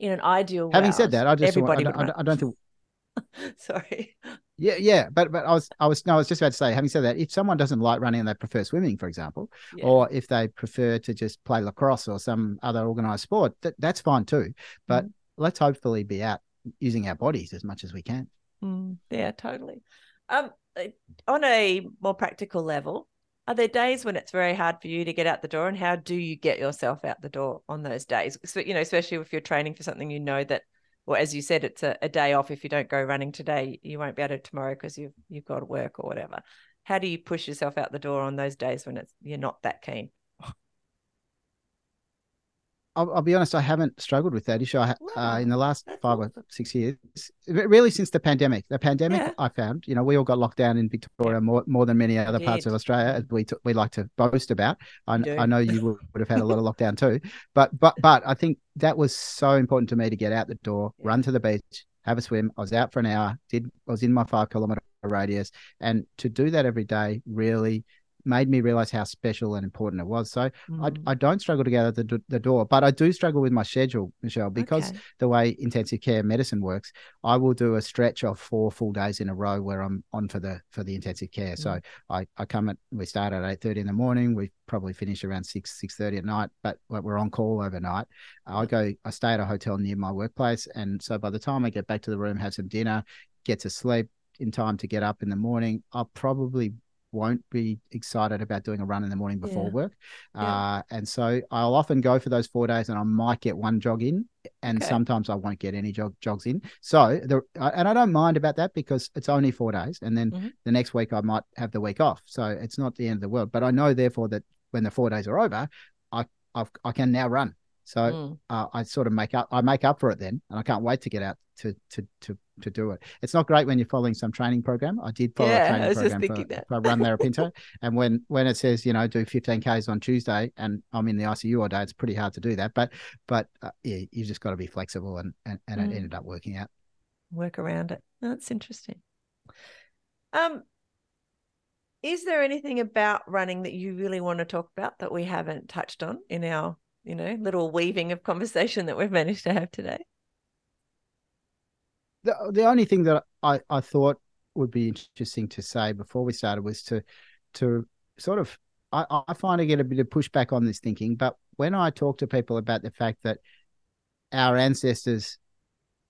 In an ideal Having said that, I just everybody I, I, I don't think Sorry. Yeah, yeah, but but I was I was no, I was just about to say. Having said that, if someone doesn't like running and they prefer swimming, for example, yeah. or if they prefer to just play lacrosse or some other organized sport, that, that's fine too. But mm. let's hopefully be out using our bodies as much as we can. Mm, yeah, totally. Um, on a more practical level, are there days when it's very hard for you to get out the door, and how do you get yourself out the door on those days? So, you know, especially if you're training for something you know that or as you said, it's a, a day off. If you don't go running today, you won't be able to tomorrow because you've you've got to work or whatever. How do you push yourself out the door on those days when it's you're not that keen? I'll, I'll, be honest, I haven't struggled with that issue. I, uh, in the last five or six years, really since the pandemic. The pandemic, yeah. I found, you know, we all got locked down in Victoria more, more than many other parts of Australia, as we t- we like to boast about. I, I know you would, would have had a lot of lockdown too, but but but I think that was so important to me to get out the door, yeah. run to the beach, have a swim. I was out for an hour. Did I was in my five kilometer radius, and to do that every day really made me realize how special and important it was. So mm. I, I don't struggle to get out the, the door, but I do struggle with my schedule, Michelle, because okay. the way intensive care medicine works, I will do a stretch of four full days in a row where I'm on for the for the intensive care. Mm. So I, I come at we start at eight thirty in the morning. We probably finish around six six thirty at night, but we're on call overnight. I go I stay at a hotel near my workplace, and so by the time I get back to the room, have some dinner, get to sleep in time to get up in the morning, I'll probably won't be excited about doing a run in the morning before yeah. work. Yeah. Uh, and so I'll often go for those four days and I might get one jog in and okay. sometimes I won't get any jog, jogs in. So the, and I don't mind about that because it's only four days. And then mm-hmm. the next week I might have the week off. So it's not the end of the world, but I know therefore that when the four days are over, I, I've, I can now run. So mm. uh, I sort of make up, I make up for it then, and I can't wait to get out to to to to do it. It's not great when you're following some training program. I did follow yeah, a training program just thinking for, for Run Larapinta, and when when it says you know do 15 k's on Tuesday, and I'm in the ICU all day, it's pretty hard to do that. But but uh, yeah, you just got to be flexible, and and, and mm. it ended up working out. Work around it. That's interesting. Um, is there anything about running that you really want to talk about that we haven't touched on in our you know little weaving of conversation that we've managed to have today? The, the only thing that I, I thought would be interesting to say before we started was to to sort of I, I find I get a bit of pushback on this thinking, but when I talk to people about the fact that our ancestors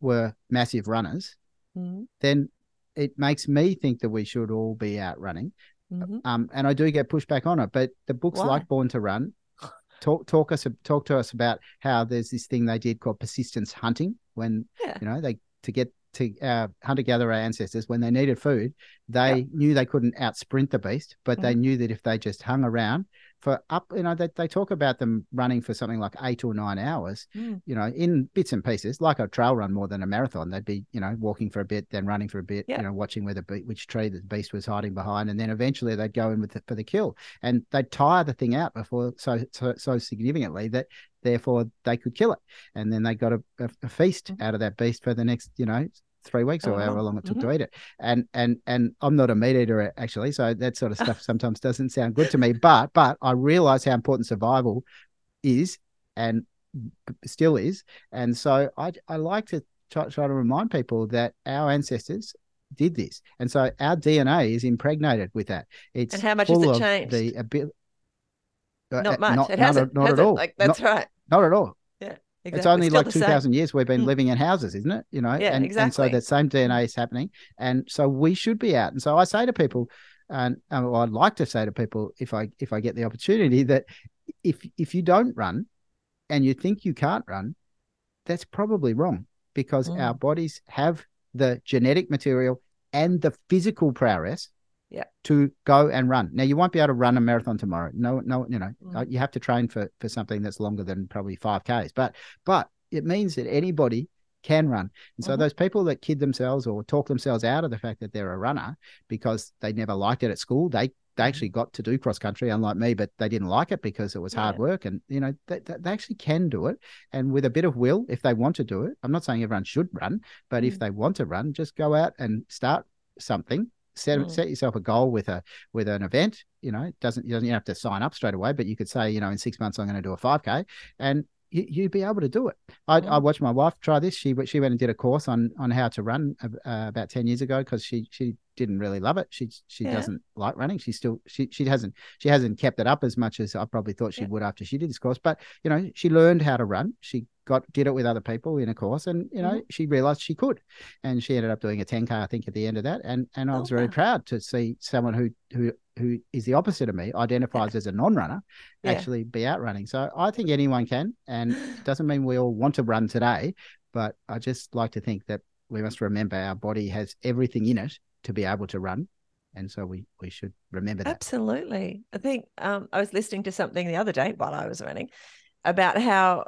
were massive runners, mm-hmm. then it makes me think that we should all be out running. Mm-hmm. Um, and I do get pushback on it, but the books Why? like Born to Run talk talk us talk to us about how there's this thing they did called persistence hunting when yeah. you know they to get to our hunter gatherer ancestors when they needed food, they yep. knew they couldn't out sprint the beast, but mm they knew that if they just hung around for up, you know, they, they talk about them running for something like eight or nine hours, mm. you know, in bits and pieces, like a trail run more than a marathon. They'd be, you know, walking for a bit, then running for a bit, yep. you know, watching where the which tree the beast was hiding behind, and then eventually they'd go in with the, for the kill, and they'd tire the thing out before so so, so significantly that therefore they could kill it, and then they got a, a, a feast mm out of that beast for the next, you know, three weeks or however uh-huh. long it took mm-hmm. to eat it. And and and I'm not a meat eater actually, so that sort of stuff sometimes doesn't sound good to me. But but I realize how important survival is and still is. And so I I like to try, try to remind people that our ancestors did this, and so our DNA is impregnated with that. It's and how much has it changed? The ability. Uh, not much. Not, it hasn't. Not, not at all. Like that's not, right. Not at all. Exactly. It's only like 2000 years we've been mm. living in houses, isn't it? You know, yeah, and, exactly. and so that same DNA is happening. And so we should be out. And so I say to people, and well, I'd like to say to people if I if I get the opportunity that if if you don't run and you think you can't run, that's probably wrong because mm. our bodies have the genetic material and the physical prowess yeah. to go and run. Now you won't be able to run a marathon tomorrow. No, no, you know, mm. you have to train for for something that's longer than probably five Ks. But but it means that anybody can run. And so mm-hmm. those people that kid themselves or talk themselves out of the fact that they're a runner because they never liked it at school, they they mm-hmm. actually got to do cross country, unlike me, but they didn't like it because it was hard work. And you know, they, they actually can do it, and with a bit of will, if they want to do it. I'm not saying everyone should run, but mm. if they want to run, just go out and start something set mm. set yourself a goal with a with an event you know it doesn't you don't have to sign up straight away but you could say you know in six months i'm going to do a 5k and you, would be able to do it. I. I watched my wife try this. She she went and did a course on on how to run uh, about ten years ago because she she didn't really love it. She she yeah. doesn't like running. She still she she hasn't she hasn't kept it up as much as I probably thought she yeah. would after she did this course. But you know she learned how to run. She got did it with other people in a course, and you know mm. she realized she could, and she ended up doing a 10k I think at the end of that. And and I was oh, very wow. proud to see someone who who who is the opposite of me, identifies as a non-runner, yeah. actually be out running. So I think anyone can, and doesn't mean we all want to run today, but I just like to think that we must remember our body has everything in it to be able to run. And so we we should remember that. Absolutely. I think um, I was listening to something the other day while I was running about how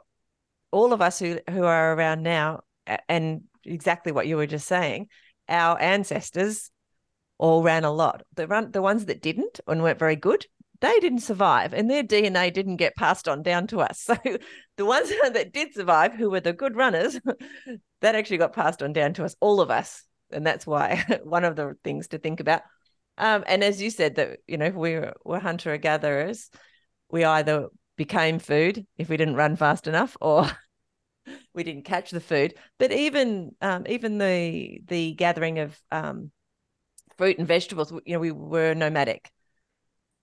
all of us who who are around now, and exactly what you were just saying, our ancestors all ran a lot. The run the ones that didn't and weren't very good, they didn't survive, and their DNA didn't get passed on down to us. So the ones that did survive, who were the good runners, that actually got passed on down to us, all of us, and that's why one of the things to think about. Um, and as you said, that you know we were, were hunter gatherers, we either became food if we didn't run fast enough, or we didn't catch the food. But even um, even the the gathering of um, fruit and vegetables, you know, we were nomadic.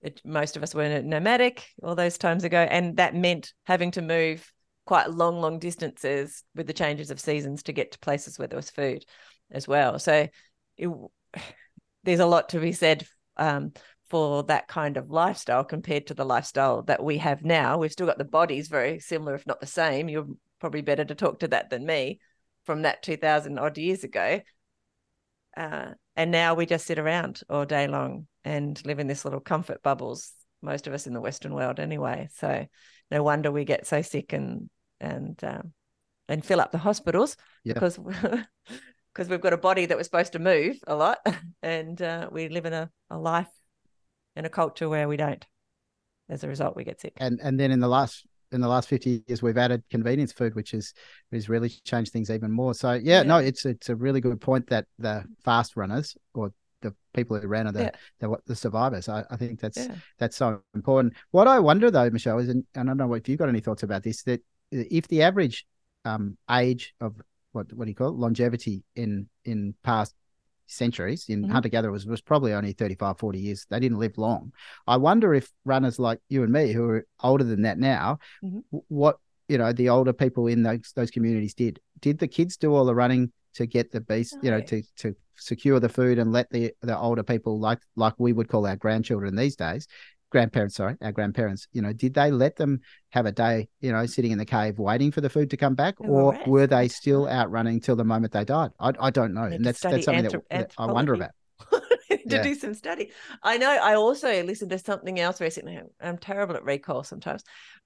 It, most of us were nomadic all those times ago, and that meant having to move quite long, long distances with the changes of seasons to get to places where there was food as well. So it, there's a lot to be said um, for that kind of lifestyle compared to the lifestyle that we have now. We've still got the bodies very similar, if not the same. You're probably better to talk to that than me from that 2000 odd years ago. Uh, and now we just sit around all day long and live in this little comfort bubbles, most of us in the Western world anyway. So no wonder we get so sick and and um, and fill up the hospitals yeah. because because we've got a body that was supposed to move a lot, and uh, we live in a, a life in a culture where we don't. As a result, we get sick. And and then in the last in the last 50 years we've added convenience food which is has really changed things even more. So yeah, yeah, no it's it's a really good point that the fast runners or the people who ran are the yeah. the, the, survivors. I, I think that's yeah. that's so important. What i wonder though michelle is and, and i don't know if you've got any thoughts about this that if the average um, age of what what do you call it? Longevity in in past centuries in mm-hmm. hunter gatherer was, was probably only 35 40 years they didn't live long i wonder if runners like you and me who are older than that now mm-hmm. what you know the older people in those those communities did did the kids do all the running to get the beast no. you know to to secure the food and let the the older people like like we would call our grandchildren these days grandparents, sorry, our grandparents, you know, did they let them have a day, you know, sitting in the cave waiting for the food to come back, or were they still out running till the moment they died? I, I don't know, and that's that's something anthrop- that, I wonder about. to yeah. do some study. I know. I also listened to something else recently. I'm terrible at recall sometimes,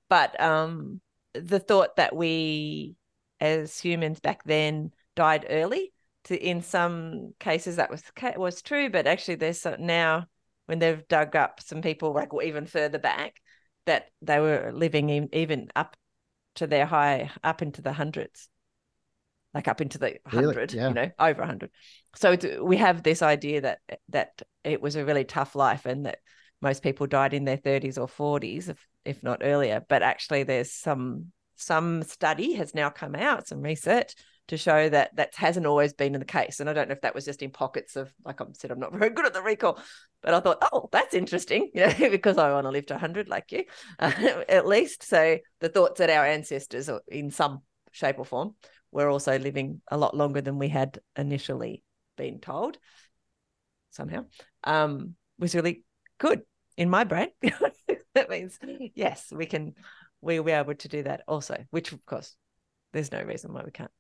but um, the thought that we, as humans back then, died early. To in some cases that was was true, but actually there's now when they've dug up some people like even further back that they were living in, even up to their high up into the hundreds like up into the hundred, really? yeah. you know, over hundred. So we have this idea that that it was a really tough life, and that most people died in their thirties or forties, if if not earlier. But actually, there's some some study has now come out, some research to show that that hasn't always been in the case. And I don't know if that was just in pockets of, like I said, I'm not very good at the recall, but I thought, oh, that's interesting, you know, because I want to live to 100 like you, uh, at least. So the thoughts that our ancestors, in some shape or form, were also living a lot longer than we had initially been told somehow um, was really good in my brain. that means, yes, we can, we'll be able to do that also, which of course, there's no reason why we can't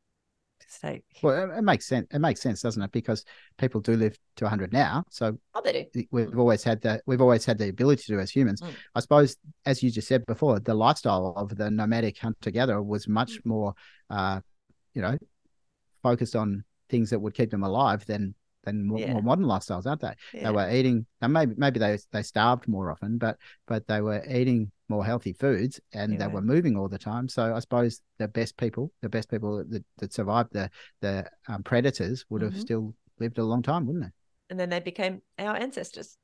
stay. Well, it, makes sense. It makes sense, doesn't it? Because people do live to 100 now, so oh, they do. We've always had that. We've always had the ability to as humans. Mm. I suppose, as you just said before, the lifestyle of the nomadic hunter gatherer was much mm. more, uh, you know, focused on things that would keep them alive than than more, yeah. more modern lifestyles, aren't they? Yeah. They were eating. And maybe maybe they they starved more often, but but they were eating more healthy foods and yeah. they were moving all the time. So I suppose the best people, the best people that, that survived the the um, predators would have mm-hmm. still lived a long time, wouldn't they? And then they became our ancestors,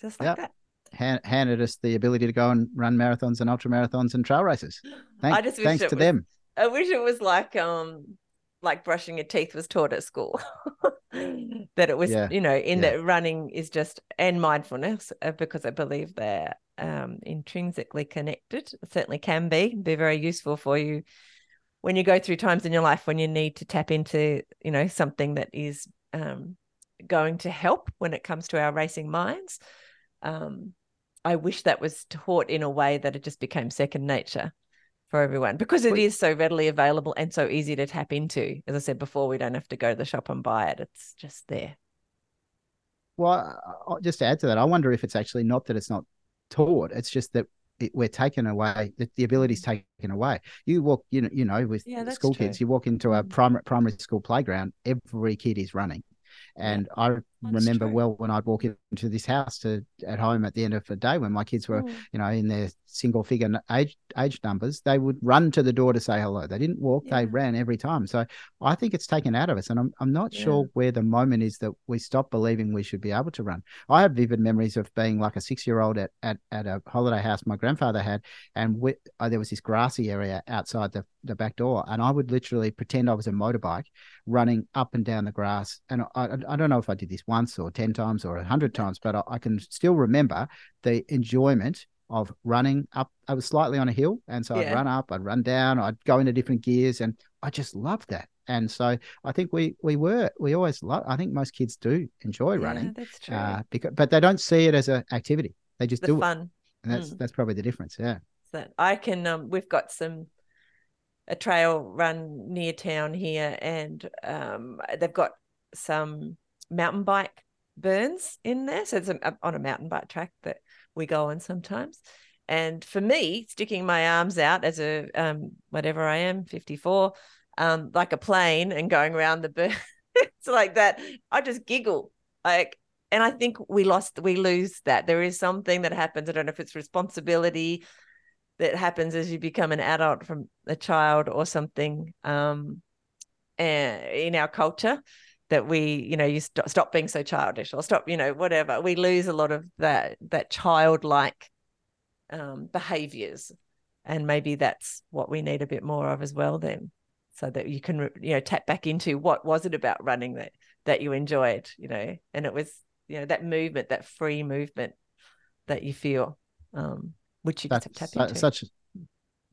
just like yep. that. Handed us the ability to go and run marathons and ultra marathons and trail races. Thank, I just thanks to was, them. I wish it was like um like brushing your teeth was taught at school. that it was, yeah. you know, in yeah. that running is just and mindfulness uh, because I believe they're um, intrinsically connected. It certainly can be be very useful for you when you go through times in your life when you need to tap into, you know, something that is um, going to help when it comes to our racing minds. Um, I wish that was taught in a way that it just became second nature for everyone because it is so readily available and so easy to tap into. As I said before, we don't have to go to the shop and buy it, it's just there. Well, i just to add to that, I wonder if it's actually not that it's not taught, it's just that it, we're taken away the, the ability is taken away you walk you know you know with Yeah, school true. kids you walk into a Mm. primary primary school playground every kid is running and i remember true. well when i'd walk into this house to at home at the end of the day when my kids were Mm. you know in their single figure age age numbers they would run to the door to say hello. They didn't walk they ran every time. So i think it's taken out of us and i'm, I'm not sure where the moment is that we stop believing we should be able to run. I have vivid memories of being like a six year old at, at at a holiday house my grandfather had and we, uh, there was this grassy area outside the, the back door and i would literally pretend i was a motorbike running up and down the grass and i, I, I don't know if i did this once or 10 times or 100 times but I, I can still remember the enjoyment of running up. I was slightly on a hill, and so I'd run up, I'd run down, I'd go into different gears, and I just loved that. And so I think we we were we always love. I think most kids do enjoy Yeah, running, that's true. uh, because but they don't see it as an activity. They just the do it, fun. and that's Mm. that's probably the difference. Yeah. that I can um we've got some a trail run near town here and um they've got some mountain bike burns in there. So it's a, on a mountain bike track that we go on sometimes. And for me sticking my arms out as a um whatever I am 54 um like a plane and going around the it's like that. I just giggle like and I think we lost we lose that. There is something that happens. I don't know if it's responsibility that happens as you become an adult from a child or something um and in our culture that we you know you st- stop being so childish or stop you know whatever we lose a lot of that that childlike um behaviors. And maybe that's what we need a bit more of as well then so that you can you know tap back into what was it about running that that you enjoyed you know? And it was you know that movement that free movement that you feel um which you can that's tap su- into. such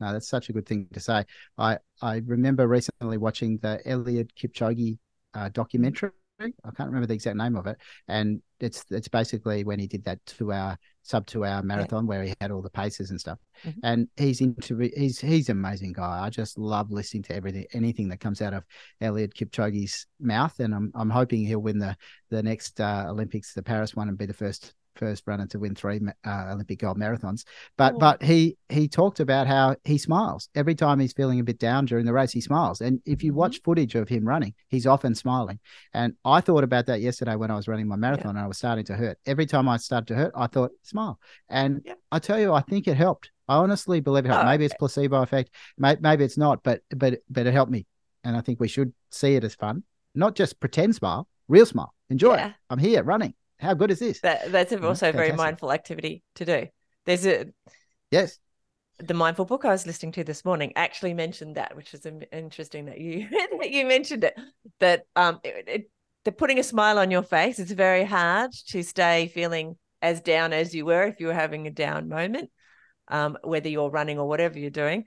no that's such a good thing to say. I i remember recently watching the Eliud kipchoge uh, documentary. I can't remember the exact name of it. And it's it's basically when he did that two hour sub two hour marathon where he had all the paces and stuff. Mhm. and he's into he's he's an amazing guy. I just love listening to everything anything that comes out of Eliud kipchoge's mouth. And i'm i'm hoping he'll win the the next uh, olympics the paris one and be the first first runner to win three uh, olympic gold marathons. But Oh. but he he talked about how he smiles. Every time he's feeling a bit down during the race he smiles. And if you Mhm. watch footage of him running he's often smiling. And i thought about that yesterday when i was running my marathon and i was starting to hurt. Every time i started to hurt i thought smile. And Yeah. i tell you i think it helped. I honestly believe it helped. Oh, maybe it's placebo effect. Maybe it's not but but but it helped me. And i think we should see it as fun. Not just pretend smile real smile. Enjoy Yeah. it i'm here running how good is this That that's know, also a very mindful activity to do. There's a yes the mindful book I was listening to this morning actually mentioned that, which is interesting that you that you mentioned it. That um, it, it, the putting a smile on your face. It's very hard to stay feeling as down as you were if you were having a down moment, um, whether you're running or whatever you're doing.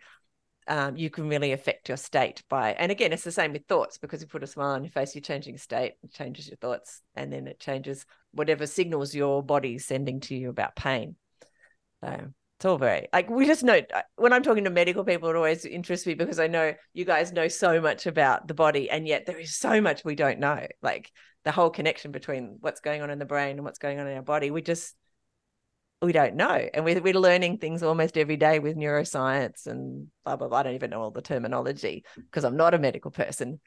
Um, you can really affect your state by, and again, it's the same with thoughts because you put a smile on your face, you're changing state, it changes your thoughts, and then it changes whatever signals your body's sending to you about pain. So it's all very like we just know when I'm talking to medical people, it always interests me because I know you guys know so much about the body, and yet there is so much we don't know. Like the whole connection between what's going on in the brain and what's going on in our body, we just we don't know, and we're we're learning things almost every day with neuroscience and blah blah blah. I don't even know all the terminology because I'm not a medical person,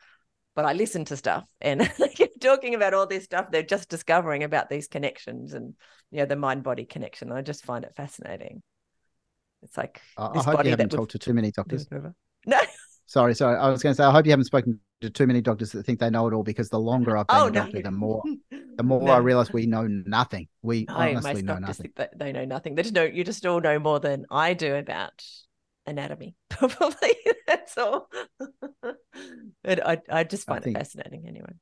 but I listen to stuff and keep talking about all this stuff. They're just discovering about these connections and you know the mind body connection. I just find it fascinating. It's like i, I hope body you haven't talked to too many doctors. No, Sorry, sorry. I was going to say, I hope you haven't spoken to too many doctors that think they know it all because the longer I've been oh a no, the more the more I realize we know nothing. We No, honestly know nothing. think that they know nothing. They just know you just all know more than I do about anatomy. Probably that's all. but I I just I find think- it fascinating anyway.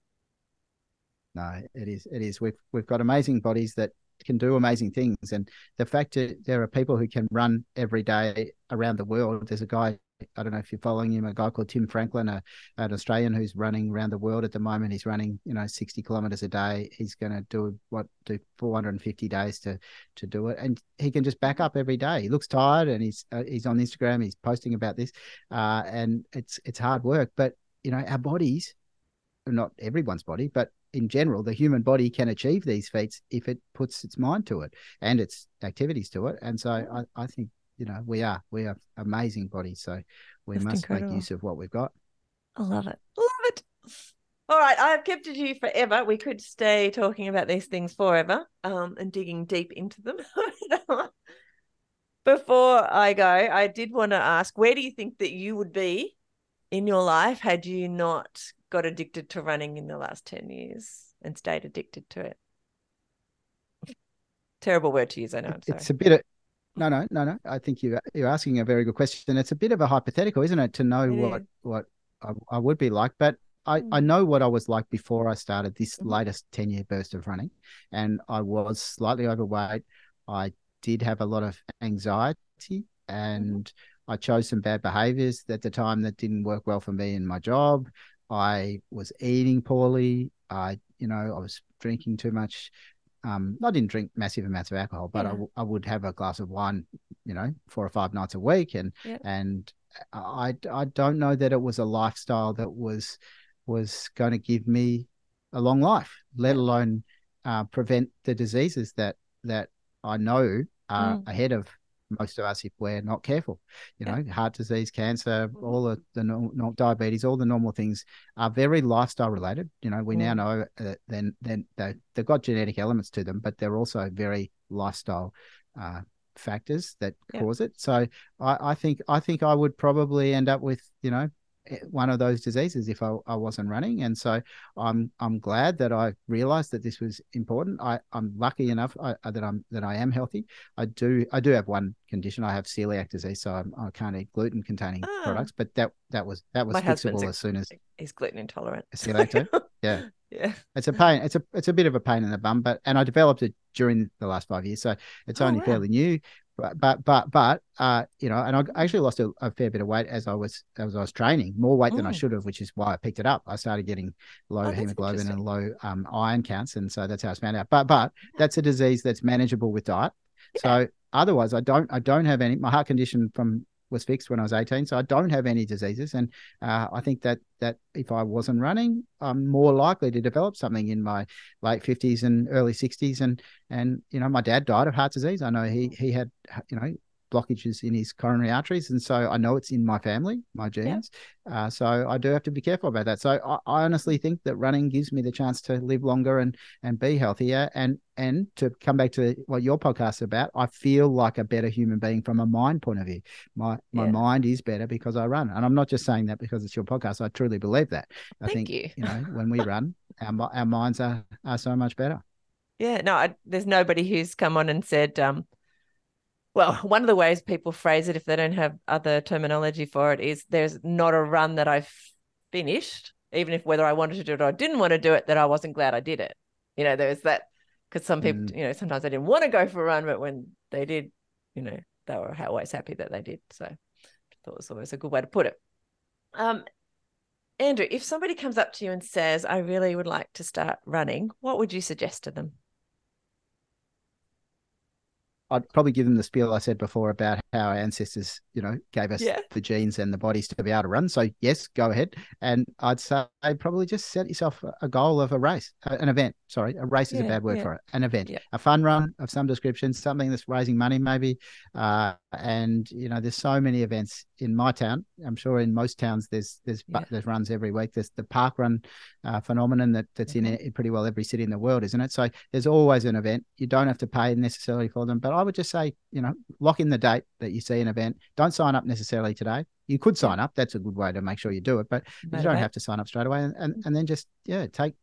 No, it is. It is. We've we've got amazing bodies that can do amazing things, and the fact that there are people who can run every day around the world. There's a guy. I don't know if you're following him, a guy called Tim Franklin, a, an Australian who's running around the world at the moment. He's running, you know, 60 kilometers a day. He's going to do what, do 450 days to to do it, and he can just back up every day. He looks tired, and he's uh, he's on Instagram. He's posting about this, uh, and it's it's hard work. But you know, our bodies, not everyone's body, but in general, the human body can achieve these feats if it puts its mind to it and its activities to it. And so I, I think you know, we are we are amazing bodies, so we That's must incredible. make use of what we've got. I love it. Love it. All right, I've kept it you forever. We could stay talking about these things forever, um, and digging deep into them. Before I go, I did want to ask, where do you think that you would be in your life had you not got addicted to running in the last ten years and stayed addicted to it? Terrible word to use, I know. It's a bit of no, no, no, no. I think you you're asking a very good question. It's a bit of a hypothetical, isn't it, to know it what is. what I, I, would be like, but I, I mm. know what I was like before I started this mm-hmm. latest 10 year burst of running. And I was slightly overweight. I did have a lot of anxiety mm-hmm. and I chose some bad behaviors at the time that didn't work well for me in my job. I was eating poorly. I, you know, I was drinking too much. Um, I didn't drink massive amounts of alcohol, but yeah. I, w- I would have a glass of wine, you know, four or five nights a week, and yeah. and I I don't know that it was a lifestyle that was was going to give me a long life, let alone uh, prevent the diseases that that I know are mm. ahead of most of us if we're not careful. You know, heart disease, cancer, mm. all the, the no, diabetes, all the normal things are very lifestyle related. You know, we mm. now know that then then they, they've got genetic elements to them, but they're also very lifestyle uh, factors that cause it. So I, I think I think I would probably end up with you know one of those diseases if I, I wasn't running. And so I'm I'm glad that I realized that this was important. I, I'm lucky enough I, that I'm that I am healthy. I do I do have one condition. I have celiac disease, so I'm, I can not eat gluten containing oh. Ah. products. But that that was that was My fixable as soon as he's gluten intolerant. Celiac too. yeah. Yeah. It's a pain. It's a it's a bit of a pain in the bum, but and I developed it during the last five years, so it's oh, only wow. fairly new but but but, but uh, you know, and I actually lost a, a, fair bit of weight as I was as I was training, more weight than I mm. should have, which is why I picked it up. I started getting low oh, hemoglobin and low um, iron counts, and so that's how I found out. But but that's a disease that's manageable with diet. Yeah. So otherwise, I don't I don't have any. My heart condition from was fixed when I was 18. So I don't have any diseases. And uh, I think that that if I wasn't running, I'm more likely to develop something in my late 50s and early 60s. And and you know, my dad died of heart disease. I know he he had you know blockages in his coronary arteries, and so I know it's in my family, my genes. Yeah. Uh, so I do have to be careful about that. So I, I, honestly think that running gives me the chance to live longer and and be healthier. And and to come back to what your podcast is about, I feel like a better human being from a mind point of view. My my yeah. mind is better because I run, and I'm not just saying that because it's your podcast. I truly believe that. I Thank think you. you know when we run, our our minds are are so much better. Yeah, no, I, there's nobody who's come on and said, um, well, one of the ways people phrase it, if they don't have other terminology for it, is there's not a run that I've finished, even if whether I wanted to do it or I didn't want to do it, that I wasn't glad I did it. You know, there's that because some people, mm. you know, sometimes they didn't want to go for a run, but when they did, you know, they were always happy that they did. So I thought it was always a good way to put it. Um, Andrew, if somebody comes up to you and says, I really would like to start running, what would you suggest to them? I'd probably give them the spiel I said before about how our ancestors, you know, gave us yeah. the genes and the bodies to be able to run. So yes, go ahead. And I'd say probably just set yourself a goal of a race, an event. Sorry, a race is a bad word yeah. for it. An event, a fun run of some description, something that's raising money maybe. Uh, and you know, there's so many events in my town. I'm sure in most towns there's there's there's runs every week. There's the park run uh, phenomenon that that's mm-hmm. in, pretty well every city in the world, isn't it? So there's always an event. You don't have to pay necessarily for them, but I would just say, you know, lock in the date that you see an event. Don't sign up necessarily today. You could sign up. That's a good way to make sure you do it, but you don't have to sign up straight away. And, and, and then just, yeah, take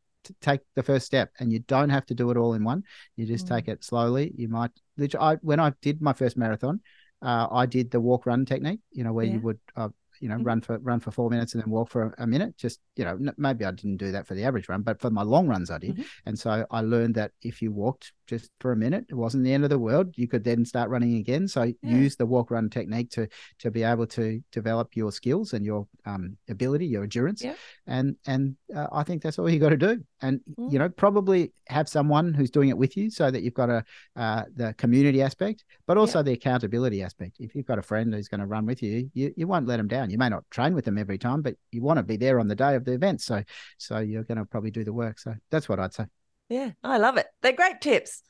take the first step and you don't have to do it all in one you just mm. take it slowly you might I, when i did my first marathon uh, i did the walk run technique you know where yeah. you would uh, you know, mm-hmm. run for run for four minutes and then walk for a, a, minute. Just you know, maybe I didn't do that for the average run, but for my long runs I did. Mm-hmm. And so I learned that if you walked just for a minute, it wasn't the end of the world. You could then start running again. So yeah. use the walk run technique to to be able to develop your skills and your um, ability, your endurance. Yeah. And and uh, I think that's all you got to do. And mm-hmm. you know, probably have someone who's doing it with you so that you've got a uh, the community aspect, but also yeah. the accountability aspect. If you've got a friend who's going to run with you, you you won't let them down you may not train with them every time, but you want to be there on the day of the event. So, so you're going to probably do the work. So that's what I'd say. Yeah, I love it. They're great tips.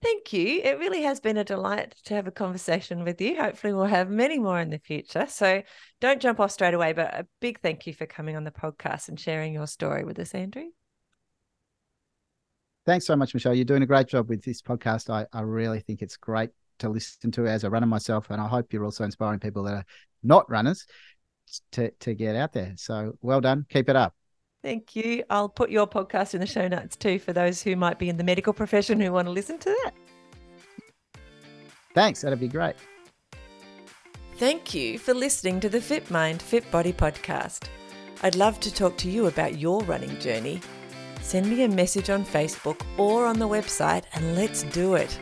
Thank you. It really has been a delight to have a conversation with you. Hopefully, we'll have many more in the future. So don't jump off straight away, but a big thank you for coming on the podcast and sharing your story with us, Andrew. Thanks so much, Michelle. You're doing a great job with this podcast. I, I really think it's great to listen to as a runner myself. And I hope you're also inspiring people that are not runners to, to get out there. So well done. Keep it up. Thank you. I'll put your podcast in the show notes too for those who might be in the medical profession who want to listen to that. Thanks. That'd be great. Thank you for listening to the Fit Mind, Fit Body podcast. I'd love to talk to you about your running journey. Send me a message on Facebook or on the website and let's do it.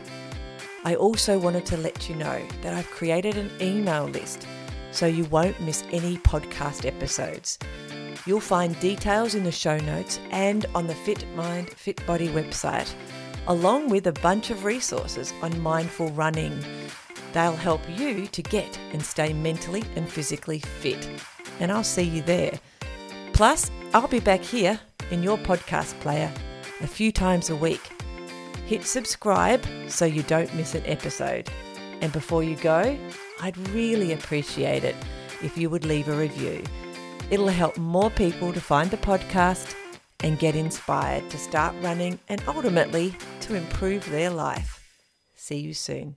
I also wanted to let you know that I've created an email list so you won't miss any podcast episodes. You'll find details in the show notes and on the Fit Mind, Fit Body website, along with a bunch of resources on mindful running. They'll help you to get and stay mentally and physically fit. And I'll see you there. Plus, I'll be back here in your podcast player a few times a week. Hit subscribe so you don't miss an episode. And before you go, I'd really appreciate it if you would leave a review. It'll help more people to find the podcast and get inspired to start running and ultimately to improve their life. See you soon.